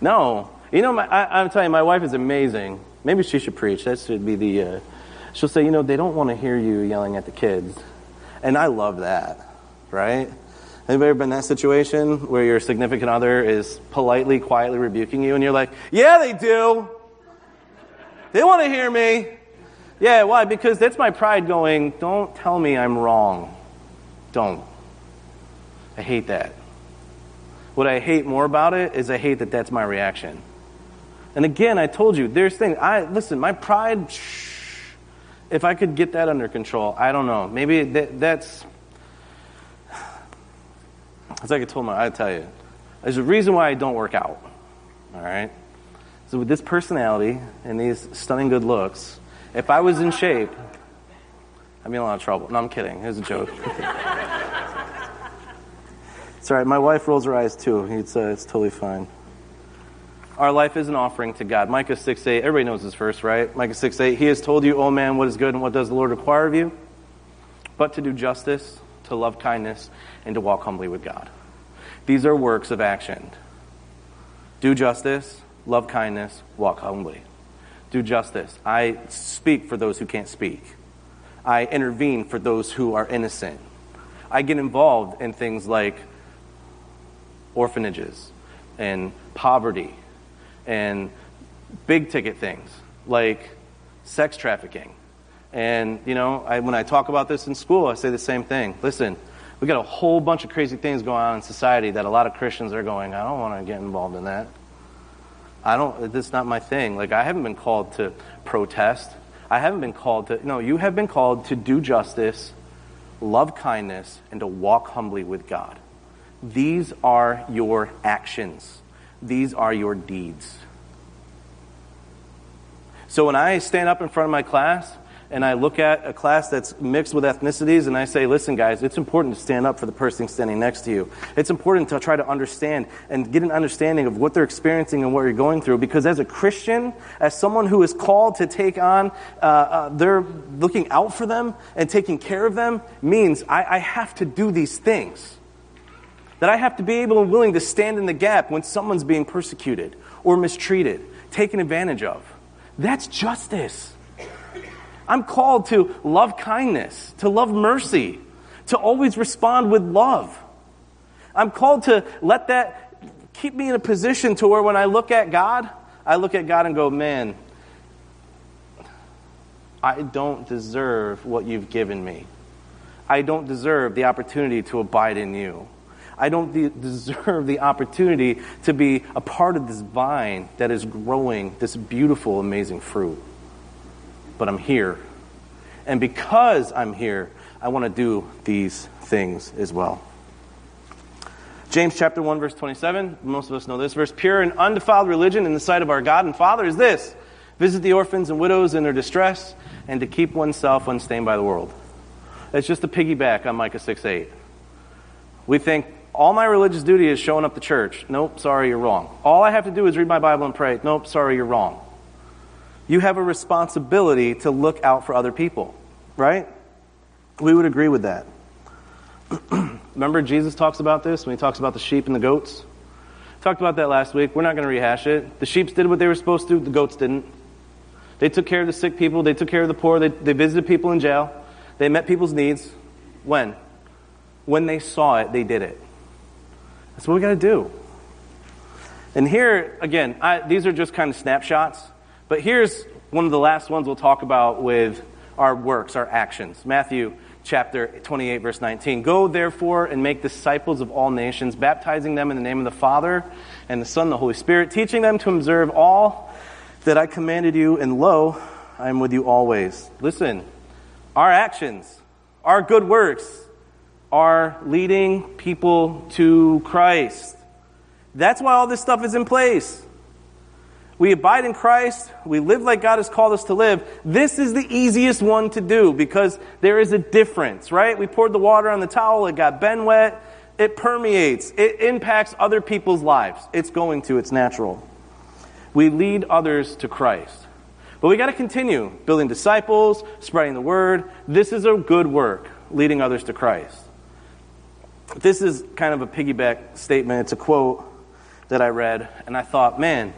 no. You know, my, I, am telling you, my wife is amazing. Maybe she should preach. That should be the. Uh, she'll say, you know, they don't want to hear you yelling at the kids, and I love that, right? Anybody ever been in that situation where your significant other is politely, quietly rebuking you, and you're like, yeah, they do. They want to hear me. Yeah, why? Because that's my pride going, don't tell me I'm wrong. Don't. I hate that. What I hate more about it is I hate that that's my reaction. And again, I told you, there's things, I, listen, my pride, shh, if I could get that under control, I don't know. Maybe that, that's, it's like I told my, I tell you, there's a reason why I don't work out. All right? So with this personality and these stunning good looks, if I was in shape, I'd be in a lot of trouble. No, I'm kidding. It's a joke. it's all right. My wife rolls her eyes too. It's, uh, it's totally fine. Our life is an offering to God. Micah 6 8. Everybody knows this verse, right? Micah 6 8. He has told you, O man, what is good and what does the Lord require of you? But to do justice, to love kindness, and to walk humbly with God. These are works of action. Do justice, love kindness, walk humbly. Do justice. I speak for those who can't speak. I intervene for those who are innocent. I get involved in things like orphanages and poverty and big ticket things like sex trafficking. And, you know, I, when I talk about this in school, I say the same thing. Listen, we got a whole bunch of crazy things going on in society that a lot of Christians are going, I don't want to get involved in that. I don't, that's not my thing. Like, I haven't been called to protest. I haven't been called to, no, you have been called to do justice, love kindness, and to walk humbly with God. These are your actions, these are your deeds. So when I stand up in front of my class and I look at a class that's mixed with ethnicities and I say, listen, guys, it's important to stand up for the person standing next to you. It's important to try to understand and get an understanding of what they're experiencing and what you're going through. Because as a Christian, as someone who is called to take on, uh, uh, they're looking out for them and taking care of them means I, I have to do these things. That I have to be able and willing to stand in the gap when someone's being persecuted or mistreated, taken advantage of. That's justice. I'm called to love kindness, to love mercy, to always respond with love. I'm called to let that keep me in a position to where when I look at God, I look at God and go, man, I don't deserve what you've given me. I don't deserve the opportunity to abide in you. I don't de- deserve the opportunity to be a part of this vine that is growing this beautiful, amazing fruit but I'm here. And because I'm here, I want to do these things as well. James chapter 1 verse 27, most of us know this verse, pure and undefiled religion in the sight of our God and Father is this: visit the orphans and widows in their distress and to keep oneself unstained by the world. That's just a piggyback on Micah 6 8. We think all my religious duty is showing up to church. Nope, sorry, you're wrong. All I have to do is read my Bible and pray. Nope, sorry, you're wrong you have a responsibility to look out for other people, right? We would agree with that. Remember, Jesus talks about this when he talks about the sheep and the goats? Talked about that last week. We're not going to rehash it. The sheep did what they were supposed to, do, the goats didn't. They took care of the sick people, they took care of the poor, they, they visited people in jail, they met people's needs. When? When they saw it, they did it. That's what we got to do. And here, again, I, these are just kind of snapshots, but here's one of the last ones we'll talk about with our works, our actions. Matthew chapter 28, verse 19. Go therefore and make disciples of all nations, baptizing them in the name of the Father and the Son and the Holy Spirit, teaching them to observe all that I commanded you, and lo, I am with you always. Listen, our actions, our good works, are leading people to Christ. That's why all this stuff is in place. We abide in Christ. We live like God has called us to live. This is the easiest one to do because there is a difference, right? We poured the water on the towel. It got Ben wet. It permeates. It impacts other people's lives. It's going to. It's natural. We lead others to Christ. But we got to continue building disciples, spreading the word. This is a good work, leading others to Christ. This is kind of a piggyback statement. It's a quote that I read, and I thought, man,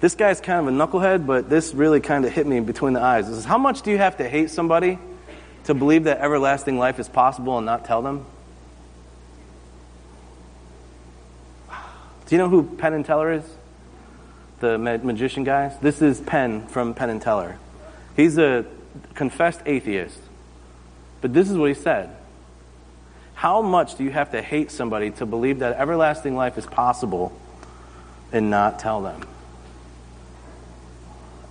this guy's kind of a knucklehead, but this really kind of hit me between the eyes. This is how much do you have to hate somebody to believe that everlasting life is possible and not tell them? Do you know who Penn and Teller is? The magician guys? This is Penn from Penn and Teller. He's a confessed atheist. But this is what he said. How much do you have to hate somebody to believe that everlasting life is possible and not tell them?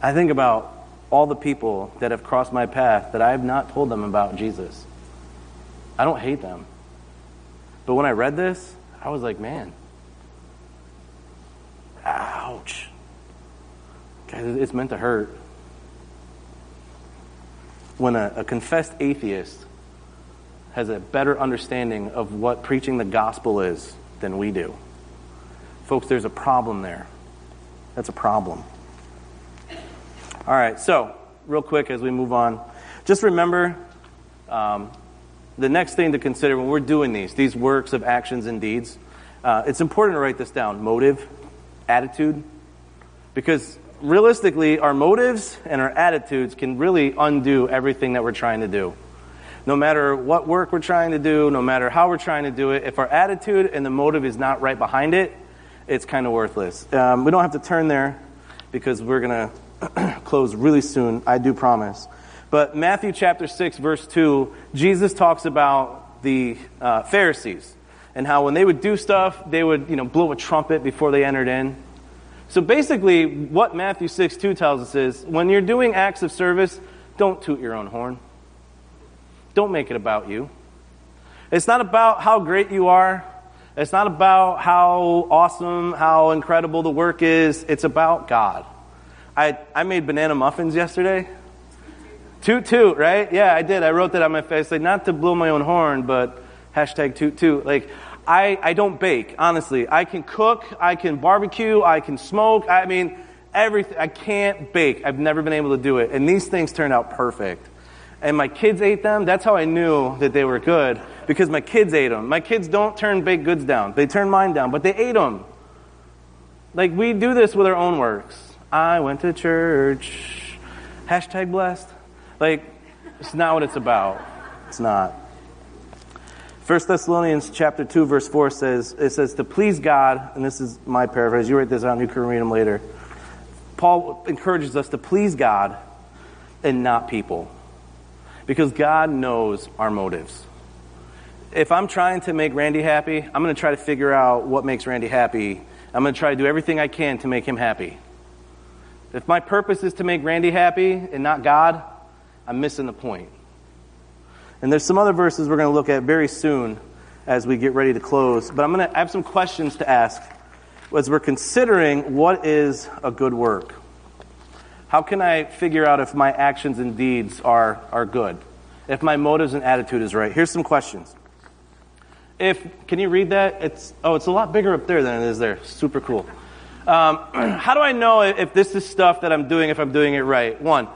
I think about all the people that have crossed my path that I have not told them about Jesus. I don't hate them. But when I read this, I was like, man, ouch. It's meant to hurt. When a, a confessed atheist has a better understanding of what preaching the gospel is than we do. Folks, there's a problem there. That's a problem. All right, so real quick as we move on, just remember um, the next thing to consider when we're doing these, these works of actions and deeds. Uh, it's important to write this down motive, attitude, because realistically, our motives and our attitudes can really undo everything that we're trying to do. No matter what work we're trying to do, no matter how we're trying to do it, if our attitude and the motive is not right behind it, it's kind of worthless. Um, we don't have to turn there because we're going to close really soon, I do promise. But Matthew chapter 6, verse 2, Jesus talks about the uh, Pharisees and how when they would do stuff, they would you know, blow a trumpet before they entered in. So basically, what Matthew 6, 2 tells us is when you're doing acts of service, don't toot your own horn. Don't make it about you. It's not about how great you are. It's not about how awesome, how incredible the work is. It's about God. I, I made banana muffins yesterday. Toot toot, right? Yeah, I did. I wrote that on my face. Like, not to blow my own horn, but hashtag toot toot. Like, I, I don't bake, honestly. I can cook, I can barbecue, I can smoke. I mean, everything. I can't bake. I've never been able to do it. And these things turned out perfect. And my kids ate them. That's how I knew that they were good, because my kids ate them. My kids don't turn baked goods down, they turn mine down, but they ate them. Like, we do this with our own works. I went to church. Hashtag blessed. Like, it's not what it's about. It's not. 1 Thessalonians chapter 2, verse 4 says, it says, to please God, and this is my paraphrase, you write this down, you can read them later. Paul encourages us to please God and not people. Because God knows our motives. If I'm trying to make Randy happy, I'm going to try to figure out what makes Randy happy. I'm going to try to do everything I can to make him happy. If my purpose is to make Randy happy and not God, I'm missing the point. And there's some other verses we're going to look at very soon as we get ready to close. But I'm going to have some questions to ask as we're considering what is a good work. How can I figure out if my actions and deeds are, are good? If my motives and attitude is right? Here's some questions. If can you read that? It's oh, it's a lot bigger up there than it is there. Super cool. Um, how do I know if this is stuff that I'm doing, if I'm doing it right? One,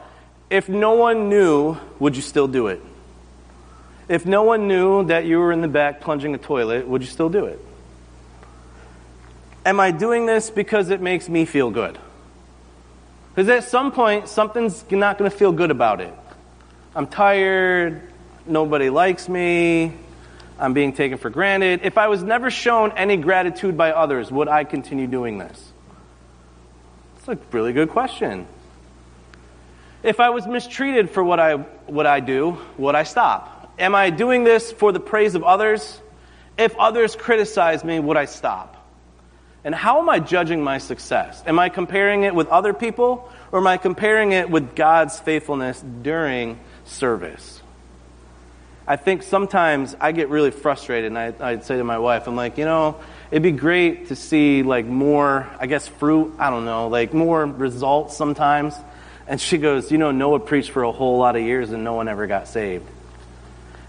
if no one knew, would you still do it? If no one knew that you were in the back plunging a toilet, would you still do it? Am I doing this because it makes me feel good? Because at some point, something's not going to feel good about it. I'm tired, nobody likes me, I'm being taken for granted. If I was never shown any gratitude by others, would I continue doing this? A really good question. If I was mistreated for what I, what I do, would I stop? Am I doing this for the praise of others? If others criticize me, would I stop? And how am I judging my success? Am I comparing it with other people or am I comparing it with God's faithfulness during service? I think sometimes I get really frustrated and I, I'd say to my wife, I'm like, you know, it'd be great to see like more, I guess, fruit, I don't know, like more results sometimes. And she goes, you know, Noah preached for a whole lot of years and no one ever got saved.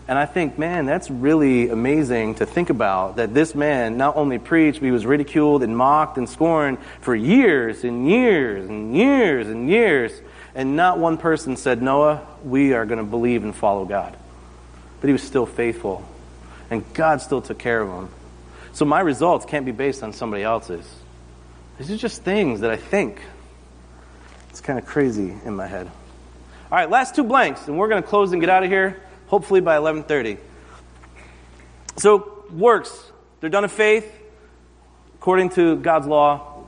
And I think, man, that's really amazing to think about that this man not only preached, but he was ridiculed and mocked and scorned for years and years and years and years. And not one person said, Noah, we are going to believe and follow God. But he was still faithful. And God still took care of him. So my results can't be based on somebody else's. These are just things that I think. It's kind of crazy in my head. All right, last two blanks, and we're going to close and get out of here hopefully by 11:30. So works, they're done in faith, according to God's law,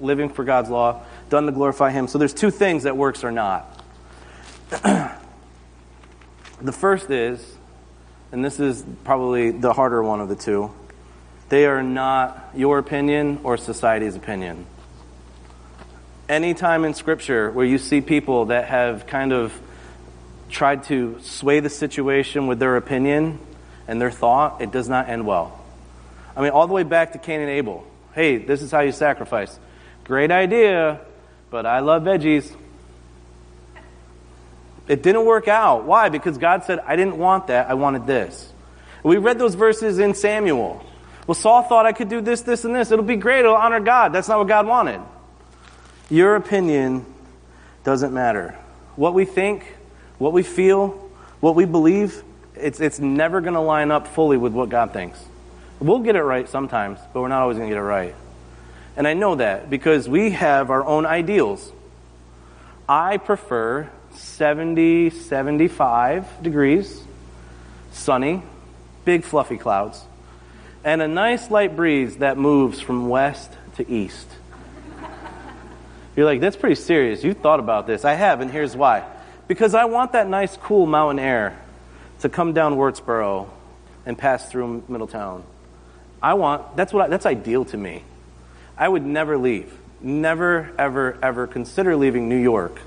living for God's law, done to glorify Him. So there's two things that works are not. the first is, and this is probably the harder one of the two, they are not your opinion or society's opinion. Anytime in Scripture where you see people that have kind of tried to sway the situation with their opinion and their thought, it does not end well. I mean, all the way back to Cain and Abel. Hey, this is how you sacrifice. Great idea, but I love veggies. It didn't work out. Why? Because God said, I didn't want that, I wanted this. We read those verses in Samuel. Well, Saul thought I could do this, this, and this. It'll be great, it'll honor God. That's not what God wanted. Your opinion doesn't matter. What we think, what we feel, what we believe, it's, it's never going to line up fully with what God thinks. We'll get it right sometimes, but we're not always going to get it right. And I know that because we have our own ideals. I prefer 70, 75 degrees, sunny, big fluffy clouds, and a nice light breeze that moves from west to east. You're like, that's pretty serious. You thought about this. I have, and here's why because I want that nice, cool mountain air to come down Wurtsboro and pass through Middletown. I want, that's, what I, that's ideal to me. I would never leave. Never, ever, ever consider leaving New York.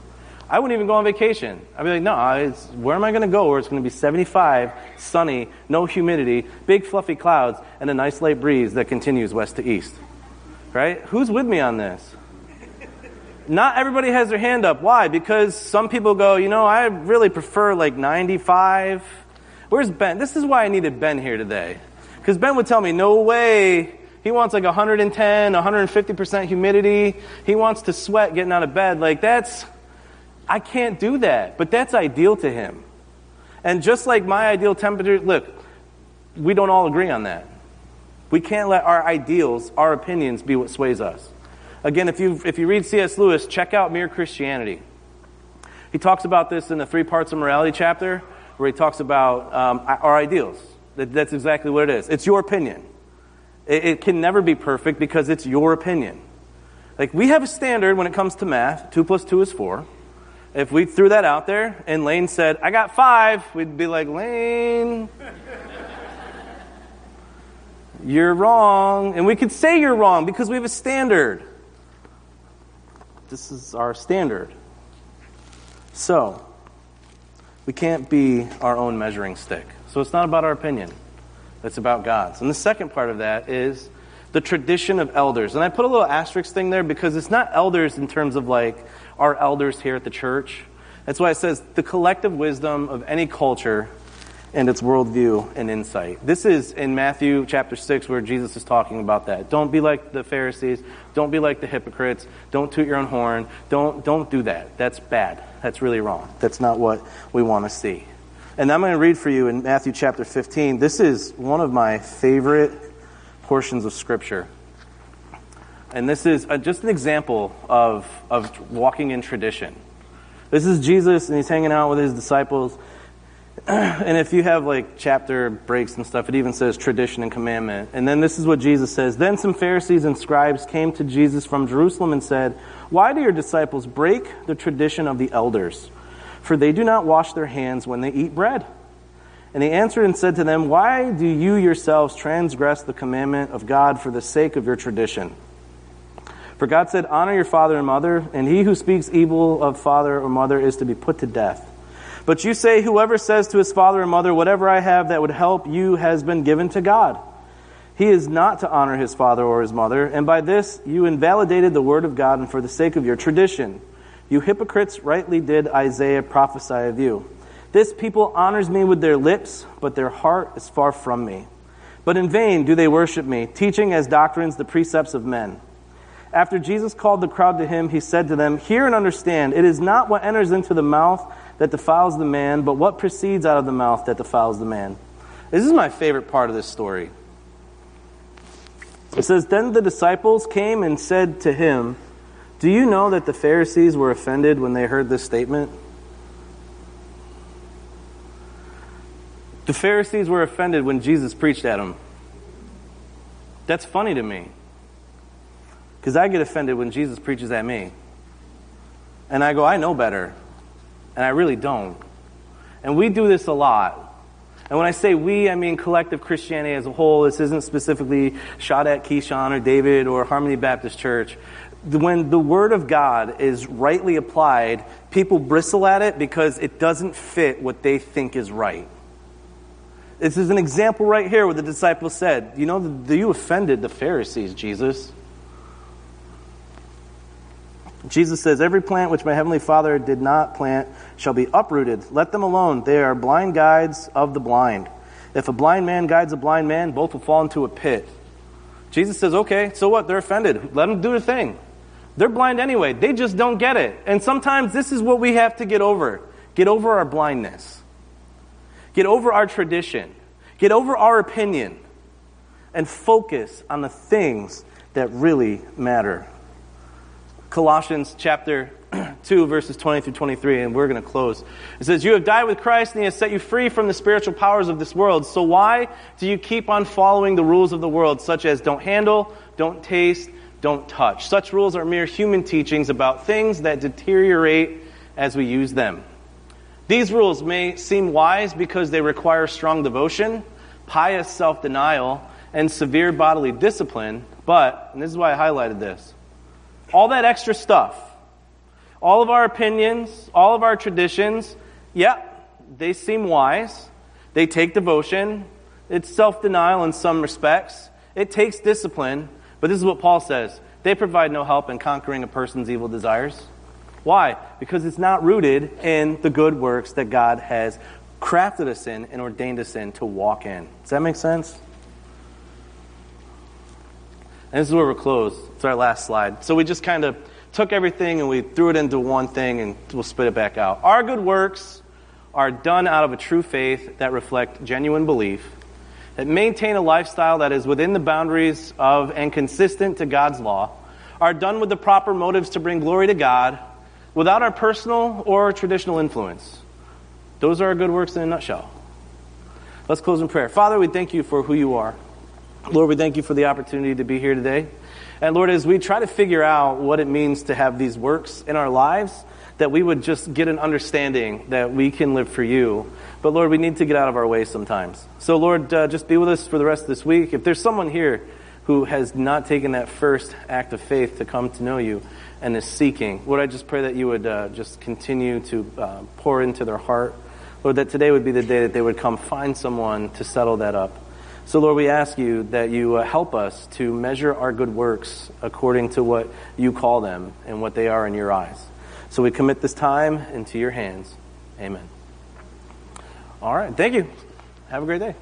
I wouldn't even go on vacation. I'd be like, no, where am I going to go where it's going to be 75, sunny, no humidity, big fluffy clouds, and a nice light breeze that continues west to east? Right? Who's with me on this? not everybody has their hand up. Why? Because some people go, you know, I really prefer like 95. Where's Ben? This is why I needed Ben here today. Because Ben would tell me, no way. He wants like 110, 150% humidity. He wants to sweat getting out of bed. Like that's, I can't do that. But that's ideal to him. And just like my ideal temperature, look, we don't all agree on that. We can't let our ideals, our opinions be what sways us. Again, if you, if you read C.S. Lewis, check out Mere Christianity. He talks about this in the Three Parts of Morality chapter, where he talks about um, our ideals. That, that's exactly what it is. It's your opinion. It, it can never be perfect because it's your opinion. Like, we have a standard when it comes to math 2 plus 2 is 4. If we threw that out there and Lane said, I got five, we'd be like, Lane, you're wrong. And we could say you're wrong because we have a standard. This is our standard. So, we can't be our own measuring stick. So it's not about our opinion, it's about God's. And the second part of that is the tradition of elders. And I put a little asterisk thing there because it's not elders in terms of like our elders here at the church. That's why it says the collective wisdom of any culture and its worldview and insight. This is in Matthew chapter 6 where Jesus is talking about that. Don't be like the Pharisees. Don't be like the hypocrites. Don't toot your own horn. Don't, don't do that. That's bad. That's really wrong. That's not what we want to see. And I'm going to read for you in Matthew chapter 15. This is one of my favorite portions of Scripture. And this is a, just an example of, of walking in tradition. This is Jesus, and he's hanging out with his disciples. and if you have like chapter breaks and stuff, it even says tradition and commandment. And then this is what Jesus says. Then some Pharisees and scribes came to Jesus from Jerusalem and said, Why do your disciples break the tradition of the elders? For they do not wash their hands when they eat bread. And he answered and said to them, Why do you yourselves transgress the commandment of God for the sake of your tradition? For God said, Honor your father and mother, and he who speaks evil of father or mother is to be put to death. But you say, Whoever says to his father or mother, Whatever I have that would help you has been given to God. He is not to honor his father or his mother, and by this you invalidated the word of God and for the sake of your tradition. You hypocrites rightly did Isaiah prophesy of you. This people honors me with their lips, but their heart is far from me. But in vain do they worship me, teaching as doctrines the precepts of men. After Jesus called the crowd to him, he said to them, Hear and understand, it is not what enters into the mouth that defiles the man, but what proceeds out of the mouth that defiles the man. This is my favorite part of this story. It says, Then the disciples came and said to him, Do you know that the Pharisees were offended when they heard this statement? The Pharisees were offended when Jesus preached at them. That's funny to me. Because I get offended when Jesus preaches at me. And I go, I know better and I really don't. And we do this a lot. And when I say we, I mean collective Christianity as a whole. This isn't specifically shot at Keyshawn or David or Harmony Baptist Church. When the Word of God is rightly applied, people bristle at it because it doesn't fit what they think is right. This is an example right here where the disciples said, You know, you offended the Pharisees, Jesus. Jesus says, Every plant which my heavenly Father did not plant shall be uprooted. Let them alone. They are blind guides of the blind. If a blind man guides a blind man, both will fall into a pit. Jesus says, Okay, so what? They're offended. Let them do the thing. They're blind anyway. They just don't get it. And sometimes this is what we have to get over get over our blindness, get over our tradition, get over our opinion, and focus on the things that really matter. Colossians chapter 2, verses 20 through 23, and we're going to close. It says, You have died with Christ, and he has set you free from the spiritual powers of this world. So why do you keep on following the rules of the world, such as don't handle, don't taste, don't touch? Such rules are mere human teachings about things that deteriorate as we use them. These rules may seem wise because they require strong devotion, pious self denial, and severe bodily discipline, but, and this is why I highlighted this all that extra stuff, all of our opinions, all of our traditions, yeah, they seem wise. They take devotion. It's self denial in some respects. It takes discipline. But this is what Paul says they provide no help in conquering a person's evil desires. Why? Because it's not rooted in the good works that God has crafted us in and ordained us in to walk in. Does that make sense? And this is where we're closed. It's our last slide. So we just kind of took everything and we threw it into one thing and we'll spit it back out. Our good works are done out of a true faith that reflect genuine belief, that maintain a lifestyle that is within the boundaries of and consistent to God's law, are done with the proper motives to bring glory to God without our personal or traditional influence. Those are our good works in a nutshell. Let's close in prayer. Father, we thank you for who you are. Lord, we thank you for the opportunity to be here today. And Lord, as we try to figure out what it means to have these works in our lives, that we would just get an understanding that we can live for you. But Lord, we need to get out of our way sometimes. So Lord, uh, just be with us for the rest of this week. If there's someone here who has not taken that first act of faith to come to know you and is seeking, Lord, I just pray that you would uh, just continue to uh, pour into their heart. Lord, that today would be the day that they would come find someone to settle that up. So, Lord, we ask you that you uh, help us to measure our good works according to what you call them and what they are in your eyes. So we commit this time into your hands. Amen. All right. Thank you. Have a great day.